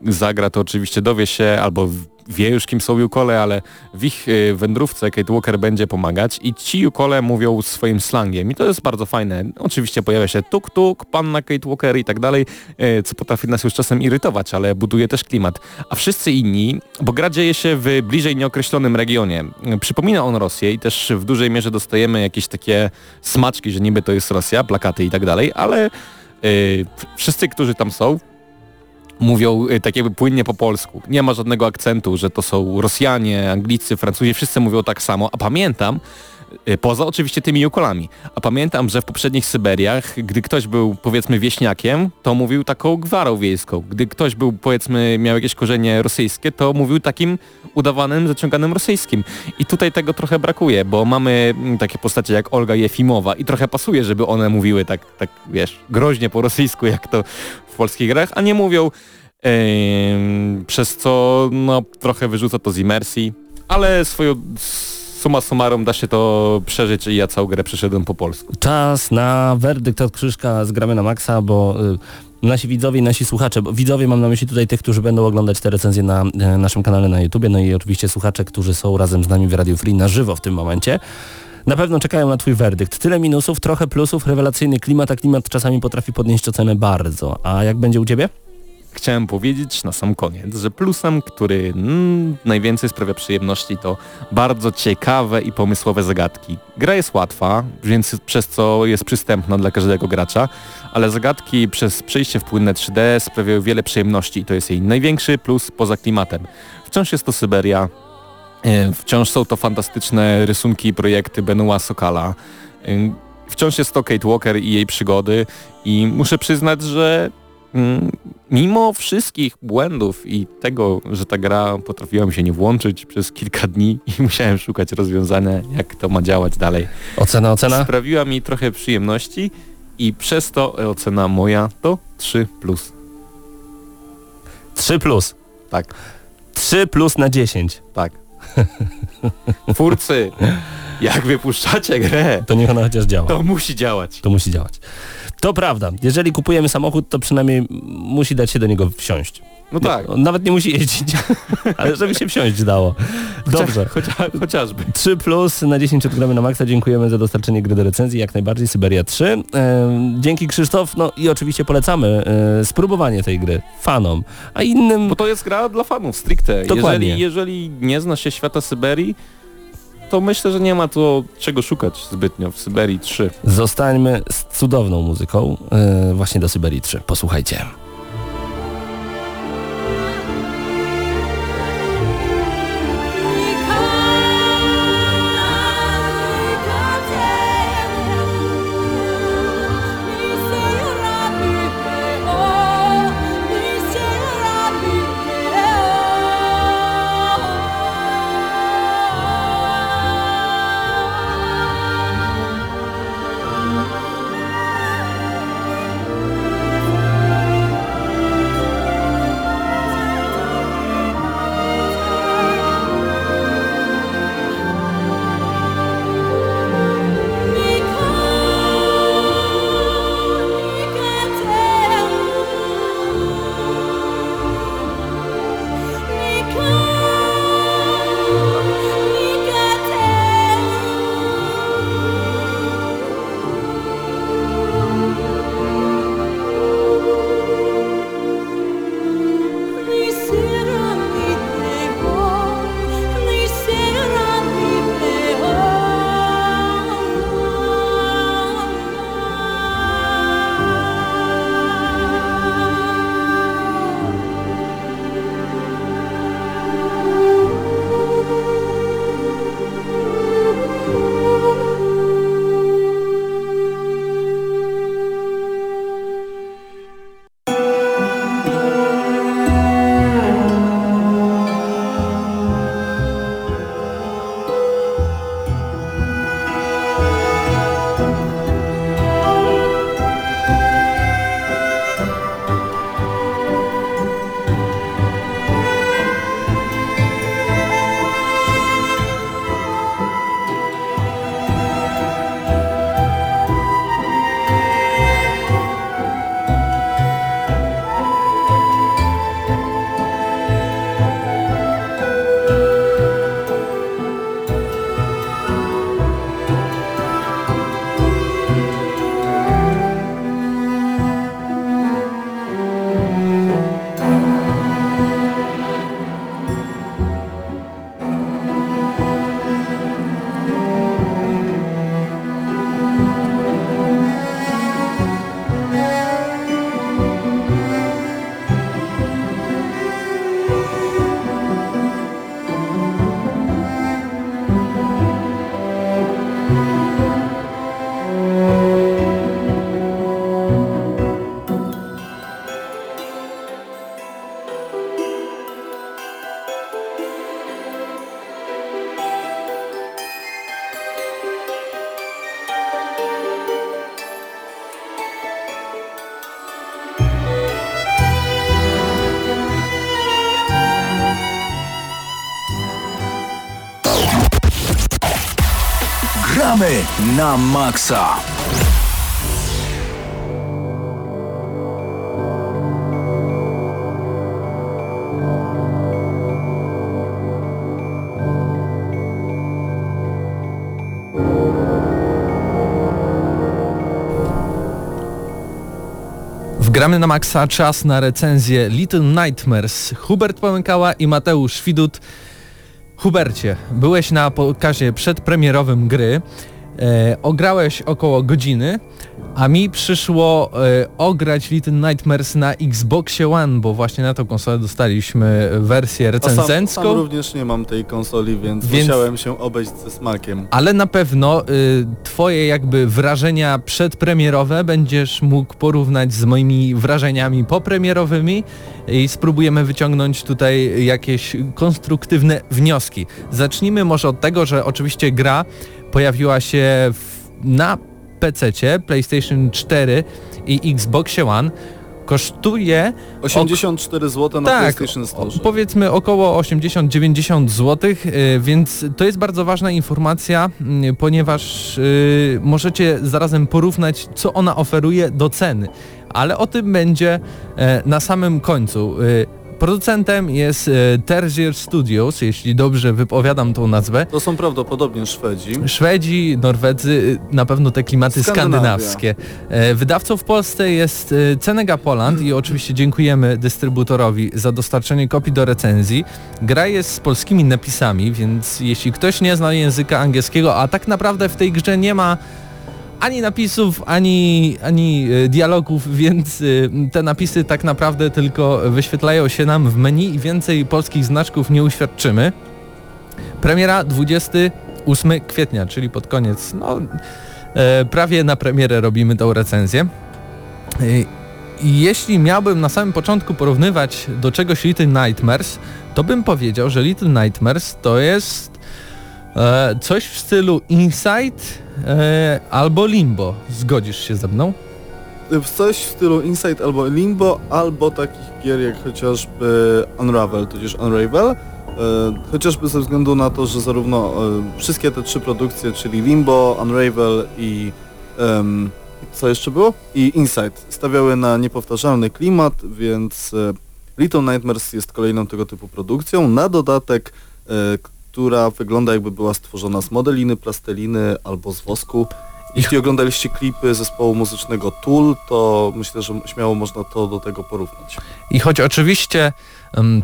zagra to oczywiście dowie się albo wie już kim są Yukole, ale w ich e, wędrówce Kate Walker będzie pomagać i ci Yukole mówią swoim slangiem i to jest bardzo fajne. Oczywiście pojawia się tuk-tuk, panna Kate Walker i tak dalej, e, co potrafi nas już czasem irytować, ale buduje też klimat. A wszyscy inni, bo gra dzieje się w bliżej nieokreślonym regionie. Przypomina on Rosję i też w dużej mierze dostajemy jakieś takie smaczki, że niby to jest Rosja, plakaty i tak dalej, ale e, wszyscy, którzy tam są, mówią y, tak jakby płynnie po polsku. Nie ma żadnego akcentu, że to są Rosjanie, Anglicy, Francuzi, wszyscy mówią tak samo, a pamiętam, y, poza oczywiście tymi Jukolami, a pamiętam, że w poprzednich Syberiach, gdy ktoś był powiedzmy wieśniakiem, to mówił taką gwarą wiejską. Gdy ktoś był powiedzmy, miał jakieś korzenie rosyjskie, to mówił takim udawanym, zaciąganym rosyjskim. I tutaj tego trochę brakuje, bo mamy mm, takie postacie jak Olga Jefimowa i trochę pasuje, żeby one mówiły tak, tak wiesz, groźnie po rosyjsku, jak to polskich grach, a nie mówią Ym, przez co no, trochę wyrzuca to z imersji, ale swoją suma summarum da się to przeżyć i ja całą grę przeszedłem po polsku.
Czas na werdykt od Krzyżka z gramy na maksa, bo y, nasi widzowie i nasi słuchacze, bo widzowie mam na myśli tutaj tych, którzy będą oglądać te recenzje na e, naszym kanale na YouTubie, no i oczywiście słuchacze, którzy są razem z nami w Radio Free na żywo w tym momencie. Na pewno czekają na Twój werdykt. Tyle minusów, trochę plusów, rewelacyjny klimat, a klimat czasami potrafi podnieść ocenę bardzo. A jak będzie u Ciebie?
Chciałem powiedzieć na sam koniec, że plusem, który mm, najwięcej sprawia przyjemności to bardzo ciekawe i pomysłowe zagadki. Gra jest łatwa, więc przez co jest przystępna dla każdego gracza, ale zagadki przez przejście w płynne 3D sprawiają wiele przyjemności i to jest jej największy plus poza klimatem. Wciąż jest to Syberia, wciąż są to fantastyczne rysunki i projekty Benoit Sokala, e, wciąż jest to Kate Walker i jej przygody i muszę przyznać, że Mm, mimo wszystkich błędów i tego, że ta gra potrafiła mi się nie włączyć przez kilka dni i musiałem szukać rozwiązania, jak to ma działać dalej.
Ocena, ocena?
Sprawiła mi trochę przyjemności i przez to ocena moja to 3 plus.
3 plus.
Tak,
3 plus na 10.
tak. Twórcy, jak wypuszczacie grę,
To niech ona chociaż działa.
to musi działać.
To musi działać. To prawda. Jeżeli kupujemy samochód, to przynajmniej musi dać się do niego wsiąść.
No tak.
On nawet nie musi jeździć, ale żeby się wsiąść dało. Dobrze.
Chociaż, chociażby.
3 plus na 10 odgramy na maksa. Dziękujemy za dostarczenie gry do recenzji, jak najbardziej Syberia 3. E, dzięki Krzysztof, no i oczywiście polecamy e, spróbowanie tej gry fanom, a innym
Bo to jest gra dla fanów stricte.
Dokładnie.
Jeżeli, jeżeli nie zna się świata Syberii, to myślę, że nie ma tu czego szukać zbytnio w Syberii 3.
zostańmy z cudowną muzyką e, właśnie do Syberii 3. Posłuchajcie.
na maksa.
Gramy na maksa, czas na recenzję Little Nightmares. Hubert Pomykała i Mateusz Widut. Hubercie, byłeś na pokazie przedpremierowym gry e, ograłeś około godziny, a mi przyszło e, ograć Little Nightmares na Xboxie One, bo właśnie na tą konsolę dostaliśmy wersję
A sam,
recenzencką.
sam również nie mam tej konsoli, więc,
Więc-
musiałem się obejść ze smakiem.
Ale na pewno y, twoje jakby wrażenia przedpremierowe będziesz mógł porównać z moimi wrażeniami popremierowymi i spróbujemy wyciągnąć tutaj jakieś konstruktywne wnioski. Zacznijmy może od tego, że oczywiście gra pojawiła się w, na PC, PlayStation 4 i Xboxie One. Kosztuje
84 zł na
tak,
PlayStation Store.
powiedzmy około 80-90 zł, y, więc to jest bardzo ważna informacja, y, ponieważ y, możecie zarazem porównać, co ona oferuje do ceny. Ale o tym będzie e, na samym końcu. Producentem jest e, Terzier Studios, jeśli dobrze wypowiadam tą nazwę.
To są prawdopodobnie Szwedzi.
Szwedzi, Norwedzy, y, na pewno te klimaty skandynawskie. E, Wydawcą w Polsce jest e, Cenega Poland i oczywiście dziękujemy dystrybutorowi za dostarczenie kopii do recenzji. Gra jest z polskimi napisami, więc jeśli ktoś nie zna języka angielskiego, a tak naprawdę w tej grze nie ma ani napisów, ani, ani e, dialogów, więc e, te napisy tak naprawdę tylko wyświetlają się nam w menu i więcej polskich znaczków nie uświadczymy. Premiera 28 kwietnia, czyli pod koniec, no e, prawie na premierę robimy tą recenzję. Jeśli miałbym na samym początku porównywać do czegoś Little Nightmares, to bym powiedział, że Little Nightmares to jest coś w stylu Inside e, albo Limbo. Zgodzisz się ze mną?
W coś w stylu Inside albo Limbo, albo takich gier jak chociażby Unravel, tudzież Unravel. E, chociażby ze względu na to, że zarówno e, wszystkie te trzy produkcje, czyli Limbo, Unravel i co jeszcze było? I Inside stawiały na niepowtarzalny klimat, więc e, Little Nightmares jest kolejną tego typu produkcją. Na dodatek, która wygląda jakby była stworzona z modeliny, plasteliny albo z wosku. Jeśli oglądaliście klipy zespołu muzycznego Tool, to myślę, że śmiało można to do tego porównać.
I choć oczywiście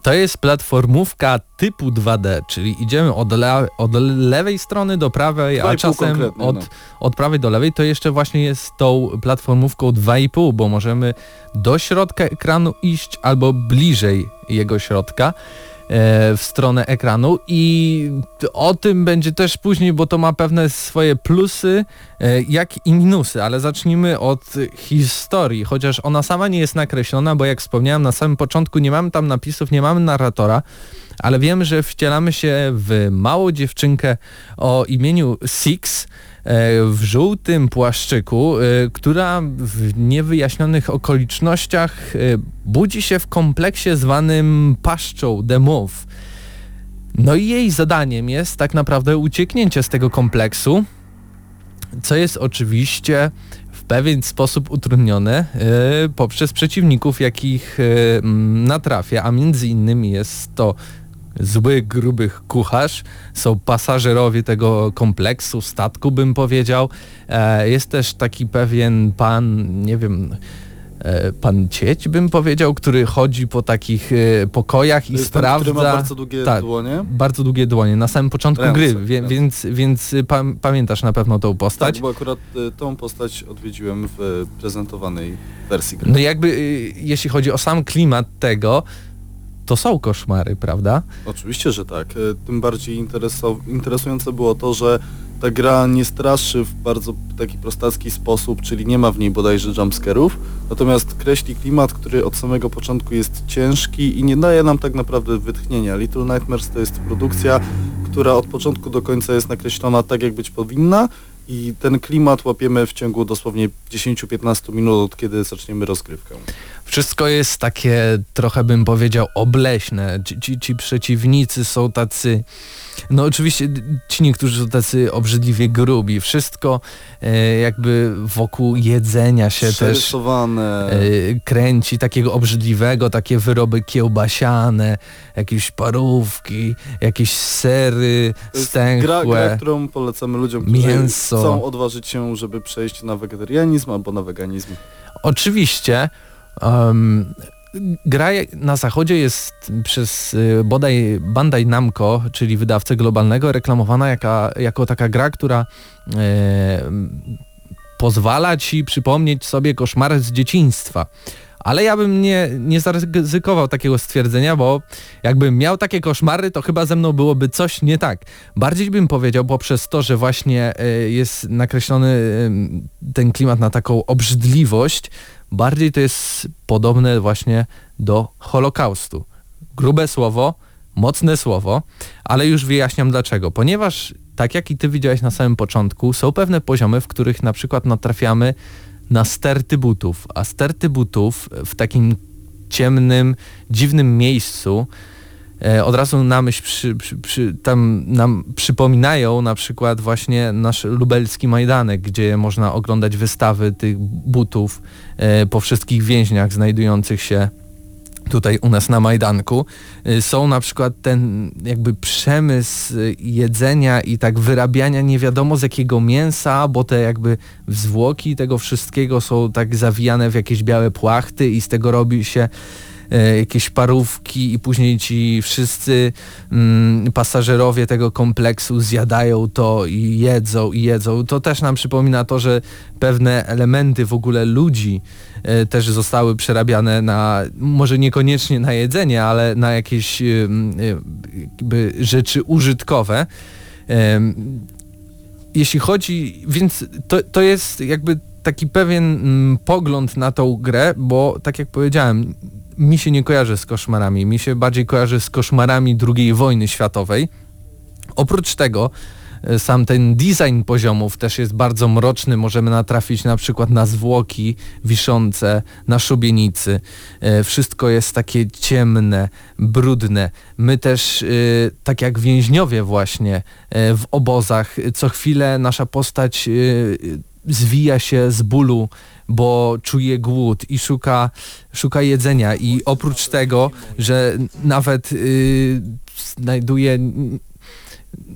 to jest platformówka typu 2D, czyli idziemy od, le od lewej strony do prawej,
Dwa
a czasem od,
no.
od prawej do lewej, to jeszcze właśnie jest tą platformówką 2,5, bo możemy do środka ekranu iść albo bliżej jego środka w stronę ekranu i o tym będzie też później, bo to ma pewne swoje plusy, e, jak i minusy, ale zacznijmy od historii, chociaż ona sama nie jest nakreślona, bo jak wspomniałem na samym początku nie mamy tam napisów, nie mamy narratora, ale wiemy, że wcielamy się w małą dziewczynkę o imieniu Six, e, w żółtym płaszczyku, e, która w niewyjaśnionych okolicznościach e, budzi się w kompleksie zwanym paszczą Move. No i jej zadaniem jest tak naprawdę ucieknięcie z tego kompleksu, co jest oczywiście w pewien sposób utrudnione e, poprzez przeciwników, jakich e, natrafia, a między innymi jest to zły, gruby kucharz, są pasażerowie tego kompleksu, statku bym powiedział. E, jest też taki pewien pan, nie wiem, e, pan Cieć bym powiedział, który chodzi po takich e, pokojach i sprawdza...
który ma bardzo długie
tak,
dłonie.
bardzo długie dłonie na samym początku
Ręce,
gry, wie,
ręce.
więc, więc y, pa, pamiętasz na pewno tą postać.
Tak, bo akurat y, tą postać odwiedziłem w prezentowanej wersji gry.
No jakby y, jeśli chodzi o sam klimat tego, to są koszmary, prawda?
Oczywiście, że tak. Y, Tym bardziej interesujące było to, że ta gra nie straszy w bardzo taki prostacki sposób, czyli nie ma w niej bodajże jumpscarów, natomiast kreśli klimat, który od samego początku jest ciężki i nie daje nam tak naprawdę wytchnienia. Little Nightmares to jest produkcja, która od początku do końca jest nakreślona tak, jak być powinna i ten klimat łapiemy w ciągu dosłownie 10-15 minut, od kiedy zaczniemy rozgrywkę.
Wszystko jest takie trochę bym powiedział obleśne. Ci, ci, ci przeciwnicy są tacy, no oczywiście ci niektórzy są tacy obrzydliwie grubi. Wszystko e, jakby wokół jedzenia się też e, kręci, takiego obrzydliwego, takie wyroby kiełbasiane, jakieś parówki, jakieś sery
jest gra, gra, którą polecamy ludziom, którzy
Mięso.
chcą odważyć się, żeby przejść na wegetarianizm albo na weganizm.
Oczywiście, Um, gra na zachodzie jest przez y, bodaj Bandai Namco, czyli wydawcę globalnego, reklamowana jaka, jako taka gra, która e, pozwala ci przypomnieć sobie koszmar z dzieciństwa. Ale ja bym nie, nie zaryzykował takiego stwierdzenia, bo jakbym miał takie koszmary, to chyba ze mną byłoby coś nie tak. Bardziej bym powiedział poprzez to, że właśnie e, jest nakreślony ten klimat na taką obrzydliwość, bardziej to jest podobne właśnie do Holokaustu. Grube słowo, mocne słowo, ale już wyjaśniam dlaczego. Ponieważ, tak jak i ty widziałeś na samym początku, są pewne poziomy, w których na przykład natrafiamy na sterty butów, a sterty butów w takim ciemnym, dziwnym miejscu od razu na myśl przy, przy, przy, tam nam przypominają na przykład właśnie nasz lubelski Majdanek, gdzie można oglądać wystawy tych butów e, po wszystkich więźniach znajdujących się tutaj u nas na Majdanku, y, są na przykład ten jakby przemysł jedzenia i tak wyrabiania nie wiadomo z jakiego mięsa, bo te jakby zwłoki tego wszystkiego są tak zawijane w jakieś białe płachty i z tego robi się E, jakieś parówki i później ci wszyscy mm, pasażerowie tego kompleksu zjadają to i jedzą i jedzą. To też nam przypomina to, że pewne elementy w ogóle ludzi e, też zostały przerabiane na, może niekoniecznie na jedzenie, ale na jakieś e, jakby rzeczy użytkowe. Jeśli chodzi, więc to, to jest jakby taki pewien mm, pogląd na tą grę, bo tak jak powiedziałem, mi się nie kojarzy z koszmarami, mi się bardziej kojarzy z koszmarami II wojny światowej. Oprócz tego e, sam ten design poziomów też jest bardzo mroczny. Możemy natrafić na przykład na zwłoki wiszące na szubienicy. E, wszystko jest takie ciemne, brudne. My też, e, tak jak więźniowie właśnie w obozach, co chwilę nasza postać zwija się z bólu bo czuje głód i szuka, szuka jedzenia i oprócz tego, że nawet yy, znajduje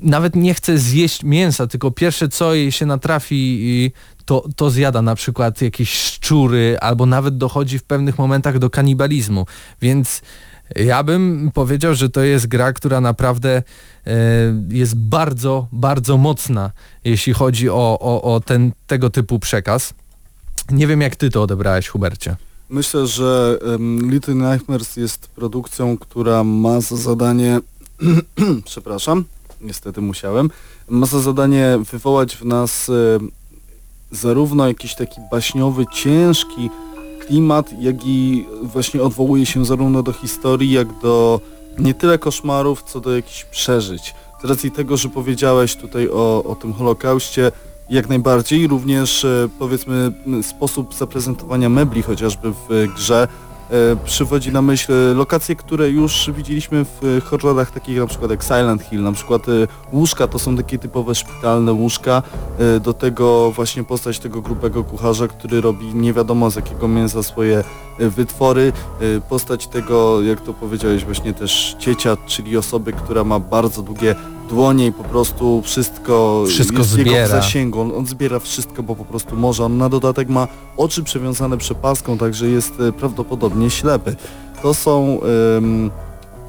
nawet nie chce zjeść mięsa, tylko pierwsze co jej się natrafi to, to zjada na przykład jakieś szczury albo nawet dochodzi w pewnych momentach do kanibalizmu. Więc ja bym powiedział, że to jest gra, która naprawdę e, jest bardzo, bardzo mocna, jeśli chodzi o, o, o ten, tego typu przekaz. Nie wiem jak ty to odebrałeś, Hubercie.
Myślę, że um, Little Nightmares jest produkcją, która ma za zadanie, przepraszam, niestety musiałem, ma za zadanie wywołać w nas zarówno jakiś taki baśniowy, ciężki klimat, jak i właśnie odwołuje się zarówno do historii, jak do nie tyle koszmarów, co do jakichś przeżyć. Z racji tego, że powiedziałeś tutaj o, o tym Holokauście, jak najbardziej, również e, powiedzmy sposób zaprezentowania mebli chociażby w grze e, przywodzi na myśl lokacje, które już widzieliśmy w horrorach takich na przykład jak Silent Hill, na przykład e, łóżka to są takie typowe szpitalne łóżka, do tego właśnie postać tego grubego kucharza, który robi nie wiadomo z jakiego mięsa swoje wytwory, postać tego, jak to powiedziałeś właśnie też ciecia, czyli osoby, która ma bardzo długie dłonie i po prostu wszystko,
wszystko
jest
zbiera.
jego w zasięgu. On, on, zbiera wszystko, bo po prostu może. On na dodatek ma oczy przewiązane przepaską, także jest e, prawdopodobnie ślepy. To są... Ym,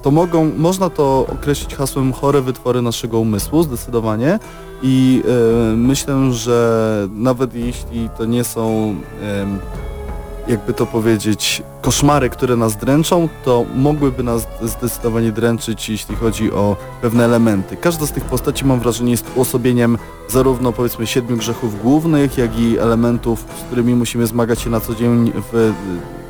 to mogą, można to określić hasłem chore wytwory naszego umysłu, zdecydowanie. I y, myślę, że nawet jeśli to nie są jakby to powiedzieć, koszmary, które nas dręczą, to mogłyby nas zdecydowanie dręczyć, jeśli chodzi o pewne elementy. Każda z tych postaci, mam wrażenie, jest uosobieniem zarówno powiedzmy siedmiu grzechów głównych, jak i elementów, z którymi musimy zmagać się na co dzień w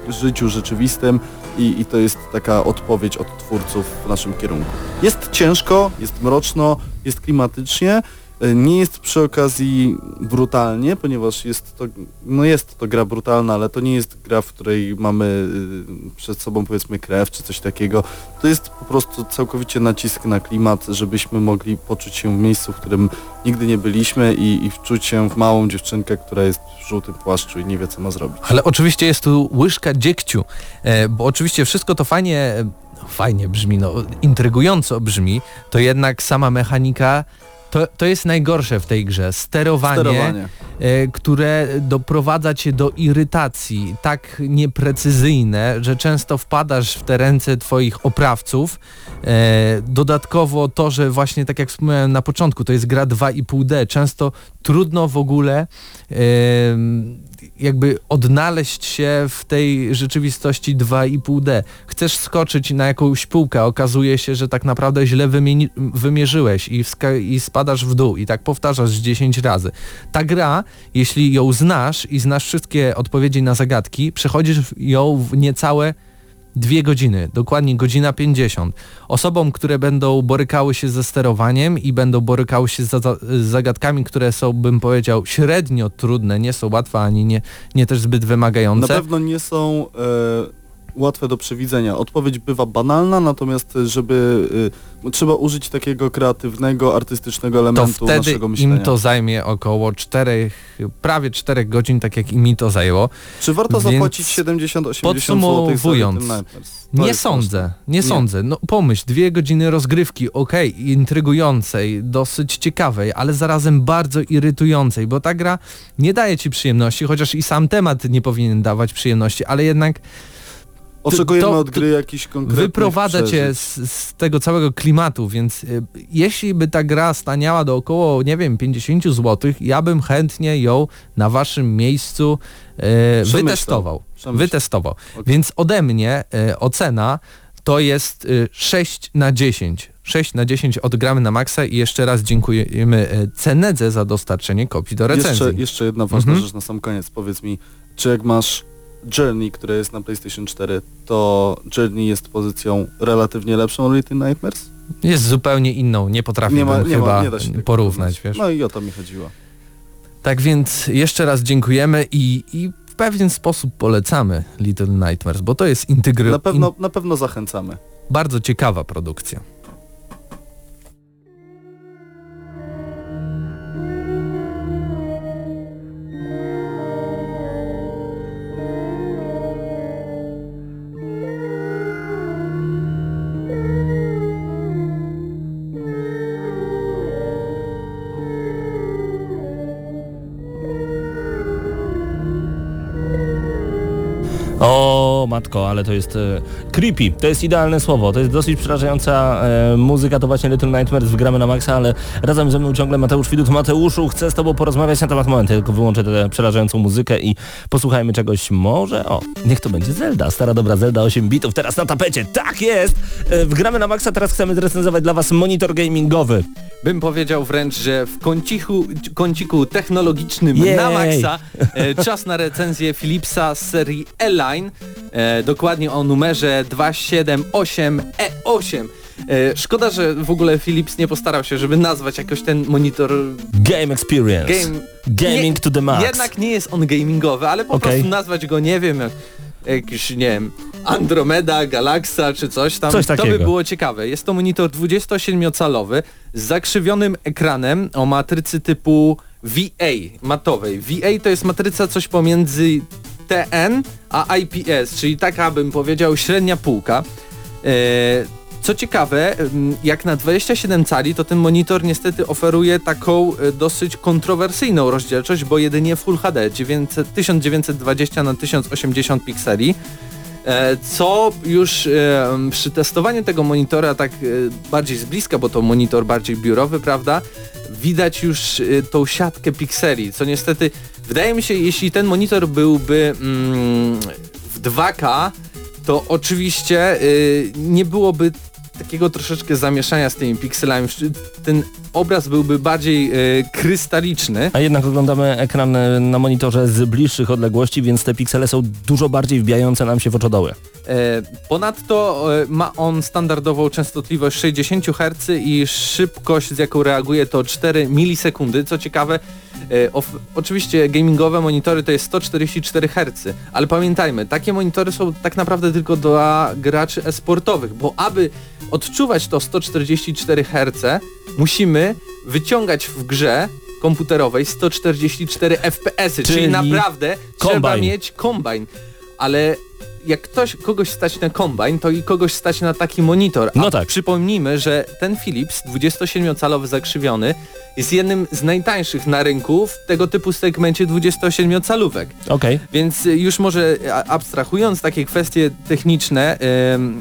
życiu rzeczywistym i, i to jest taka odpowiedź od twórców w naszym kierunku. Jest ciężko, jest mroczno, jest klimatycznie, nie jest przy okazji brutalnie, ponieważ jest to, no jest to gra brutalna, ale to nie jest gra, w której mamy y, przed sobą powiedzmy krew czy coś takiego. To jest po prostu całkowicie nacisk na klimat, żebyśmy mogli poczuć się w miejscu, w którym nigdy nie byliśmy i, i wczuć się w małą dziewczynkę, która jest w żółtym płaszczu i nie wie co ma zrobić.
Ale oczywiście jest tu łyżka dziegciu, e, bo oczywiście wszystko to fajnie, no, fajnie brzmi, no intrygująco brzmi, to jednak sama mechanika To, to jest najgorsze w tej grze. Sterowanie,
Sterowanie.
e, które doprowadza cię do irytacji, tak nieprecyzyjne, że często wpadasz w te ręce twoich oprawców. E, dodatkowo to, że właśnie tak jak wspomniałem na początku, to jest gra 2,5D, często trudno w ogóle jakby odnaleźć się w tej rzeczywistości 2,5D. Chcesz skoczyć na jakąś półkę, okazuje się, że tak naprawdę źle wymierzyłeś i, i spadasz w dół i tak powtarzasz 10 razy. Ta gra, jeśli ją znasz i znasz wszystkie odpowiedzi na zagadki, przechodzisz ją w niecałe dwie godziny, dokładnie godzina 50. Osobom, które będą borykały się ze sterowaniem i będą borykały się z, za- z zagadkami, które są, bym powiedział, średnio trudne, nie są łatwe ani nie, nie też zbyt
Na
wymagające.
pewno nie są e, łatwe do przewidzenia. Odpowiedź bywa banalna, natomiast żeby e, trzeba użyć takiego kreatywnego, artystycznego
to
elementu
wtedy
naszego myślenia.
im to zajmie około 4, prawie 4 godzin, tak jak i mi to zajęło.
Czy warto
Więc
zapłacić 70-80 zł za? To
Nie
jest
sądzę, nie,
Nie.
sądzę. No pomyśl, dwie godziny rozgrywki, okej, intrygującej, dosyć ciekawej, ale zarazem bardzo irytującej, bo ta gra nie daje ci przyjemności, chociaż i sam temat nie powinien dawać przyjemności, ale jednak
Oczekujemy
to-
od gry jakiś konkretny
wyprowadza cię z, z tego całego klimatu, więc y, jeśli by ta gra staniała do około, nie wiem, 50 zł, ja bym chętnie ją na waszym miejscu y, wytestował.
Przemyślał.
Wytestował.
Okej.
Więc ode mnie y, ocena to jest y, 6 na 10. 6 na 10 odgramy na maksa i jeszcze raz dziękujemy y, Cenedze za dostarczenie kopii do recenzji.
Jeszcze, jeszcze jedna ważna
Mhm.
rzecz na sam koniec. Powiedz mi, czy jak masz Journey, które jest na PlayStation 4, to Journey jest pozycją relatywnie lepszą od Little Nightmares?
Jest zupełnie inną, nie potrafiłbym chyba
nie da się
porównać, wiesz.
No i o to mi chodziło.
Tak więc jeszcze raz dziękujemy i, i w pewien sposób polecamy Little Nightmares, bo to jest integry...
Na pewno, na pewno zachęcamy.
in, bardzo ciekawa produkcja.
Ale to jest e, creepy, to jest idealne słowo, to jest dosyć przerażająca e, muzyka, to właśnie Little Nightmares wygramy na maksa, ale razem ze mną ciągle Mateusz Widut. Mateuszu, chcę z tobą porozmawiać na temat momentu, tylko wyłączę tę przerażającą muzykę i posłuchajmy czegoś może, o, niech to będzie Zelda, stara dobra Zelda 8 bitów, teraz na tapecie, tak jest! E, wgramy na maksa, teraz chcemy zrecenzować dla was monitor gamingowy.
Bym powiedział wręcz, że w kąciku, kąciku technologicznym
Jej.
na maksa e, czas na recenzję Philipsa z serii E-Line, e, dokładnie o numerze 278E8. E, szkoda, że w ogóle Philips nie postarał się, żeby nazwać jakoś ten monitor
Game Experience.
game...
Gaming
nie,
to the max.
Jednak nie jest on gamingowy, ale po
Okej.
prostu nazwać go, nie wiem, jak jakiś, nie wiem, Andromeda, Galaxa czy coś tam,
Coś
to by
takiego.
było ciekawe. Jest to monitor 27-calowy z zakrzywionym ekranem o matrycy typu VA, matowej. VA to jest matryca coś pomiędzy TN a IPS, czyli taka bym powiedział średnia półka. E, co ciekawe, jak na 27 cali, to ten monitor niestety oferuje taką e, dosyć kontrowersyjną rozdzielczość, bo jedynie Full HD 900, 1920 na 1080 pikseli. E, Co już przy testowaniu tego monitora tak bardziej z bliska, bo to monitor bardziej biurowy, prawda? Widać już tą siatkę pikseli, co niestety wydaje mi się, jeśli ten monitor byłby mm, w 2K, to oczywiście y, nie byłoby takiego troszeczkę zamieszania z tymi pikselami. Ten obraz byłby bardziej y, krystaliczny.
A jednak oglądamy ekran e, na monitorze z bliższych odległości, więc te piksele są dużo bardziej wbijające nam się w oczodoły.
E, Ponadto e, ma on standardową częstotliwość 60 Hz i szybkość z jaką reaguje to 4 milisekundy. Co ciekawe, oczywiście gamingowe monitory to jest 144 Hz, ale pamiętajmy, takie monitory są tak naprawdę tylko dla graczy e-sportowych, bo aby odczuwać to 144 Hz, musimy wyciągać w grze komputerowej 144 FPS, czyli,
Czyli
naprawdę trzeba
kombajn.
mieć kombajn. Ale
jak ktoś, kogoś stać na kombajn, to i kogoś stać na taki monitor. A
No tak.
Przypomnijmy, że ten Philips 27-calowy zakrzywiony jest jednym z najtańszych na rynku w tego typu segmencie 27-calówek.
Okej.
Więc y, już może abstrahując takie kwestie techniczne, em,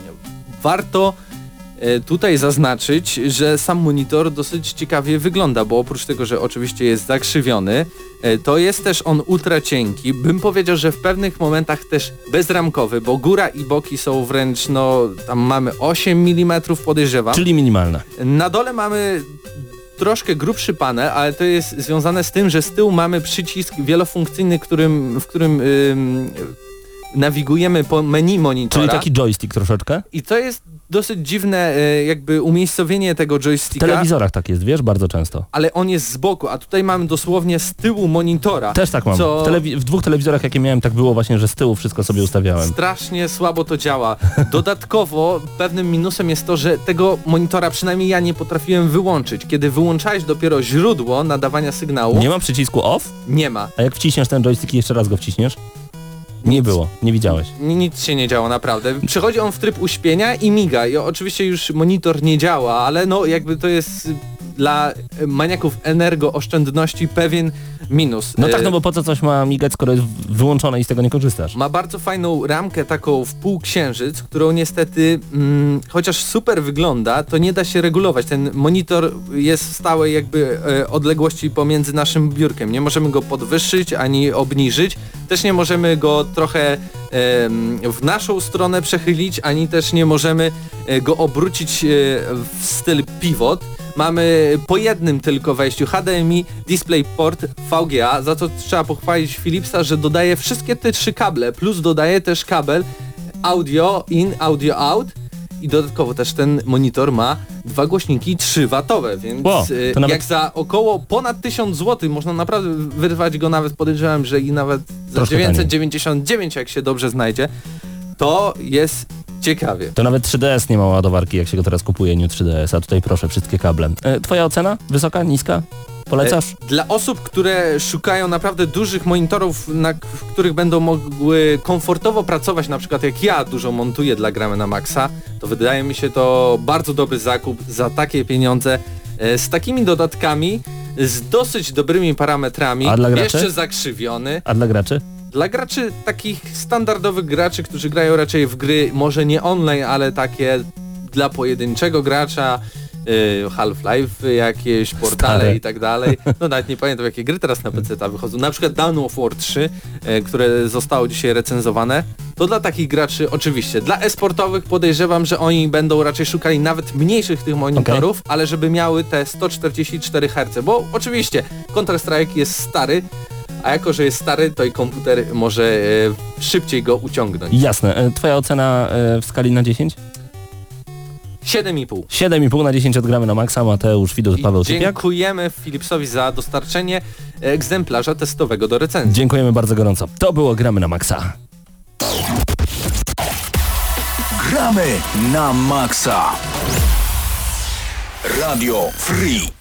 warto tutaj zaznaczyć, że sam monitor dosyć ciekawie wygląda, bo oprócz tego, że oczywiście jest zakrzywiony, e, to jest też on ultra cienki. Bym powiedział, że w pewnych momentach też bezramkowy, bo góra i boki są wręcz, no tam mamy 8 mm podejrzewam.
Czyli minimalne.
Na dole mamy troszkę grubszy panel, ale to jest związane z tym, że z tyłu mamy przycisk wielofunkcyjny, którym, w którym ym, nawigujemy po menu monitora.
Czyli taki joystick troszeczkę.
I to jest dosyć dziwne y, jakby umiejscowienie tego
W
joysticka,
telewizorach tak jest, wiesz, bardzo często.
ale on jest z boku, a tutaj mamy dosłownie z tyłu monitora.
Też tak mam.
Co-
W, telewi- w dwóch telewizorach, jakie miałem, tak było właśnie, że z tyłu wszystko sobie ustawiałem.
Strasznie słabo to działa. Dodatkowo pewnym minusem jest to, że tego monitora przynajmniej ja nie potrafiłem wyłączyć. Kiedy wyłączałeś dopiero źródło nadawania sygnału,
Nie ma przycisku off,
nie ma.
a jak wciśniesz ten joystick i jeszcze raz go wciśniesz? Nie było, nie widziałeś.
Ni- Nic się nie działo naprawdę. Przychodzi on w tryb uśpienia i miga. I oczywiście już monitor nie działa, ale no jakby to jest dla maniaków energooszczędności pewien minus.
No tak,
Y,
no bo po co coś ma migać, skoro jest wyłączone i z tego nie korzystasz?
Ma bardzo fajną ramkę taką w półksiężyc, którą niestety, mm, chociaż super wygląda, to nie da się regulować. Ten monitor jest w stałej jakby e, odległości pomiędzy naszym biurkiem. Nie możemy go podwyższyć ani obniżyć. Też nie możemy go trochę em, w naszą stronę przechylić, ani też nie możemy e, go obrócić e, w styl pivot. Mamy po jednym tylko wejściu HDMI, DisplayPort, VGA, za co trzeba pochwalić Philipsa, że dodaje wszystkie te trzy kable, plus dodaje też kabel audio in, audio out i dodatkowo też ten monitor ma dwa głośniki 3 watowe, więc
Wow,
y,
nawet-
jak za około ponad 1000 zł można naprawdę wyrwać go nawet podejrzewam, że i nawet za
Troszkę
999 jak się dobrze znajdzie, to jest ciekawie.
To nawet 3DS nie ma ładowarki, jak się go teraz kupuje, New 3DS, a tutaj proszę, wszystkie kable. E, twoja ocena? Wysoka? Niska? Polecasz?
E, Dla osób, które szukają naprawdę dużych monitorów, na których będą mogły komfortowo pracować, na przykład jak ja dużo montuję dla Gramy na Maxa, to wydaje mi się to bardzo dobry zakup za takie pieniądze, e, z takimi dodatkami, z dosyć dobrymi parametrami,
A dla graczy?
jeszcze zakrzywiony.
A dla graczy?
Dla graczy takich standardowych graczy, którzy grają raczej w gry, może nie online, ale takie dla pojedynczego gracza, y, Half-Life, jakieś portale
Stare.
i tak dalej. No nawet nie pamiętam jakie gry teraz na PC wychodzą. Na przykład Dawn of War 3, y, które zostało dzisiaj recenzowane. To dla takich graczy oczywiście. Dla esportowych podejrzewam, że oni będą raczej szukali nawet mniejszych tych monitorów, ale żeby miały te 144 Hz, bo oczywiście Counter-Strike jest stary, a jako, że jest stary, to i komputer może e, szybciej go uciągnąć.
Jasne. E, twoja ocena e, w skali na 10?
7,5.
7,5 na 10 odgramy na maksa. Mateusz Widut,
I
Paweł Typiak.
Dziękujemy Philipsowi za dostarczenie egzemplarza testowego do recenzji.
Dziękujemy bardzo gorąco. To było Gramy na maksa.
Gramy na maksa. Radio Free.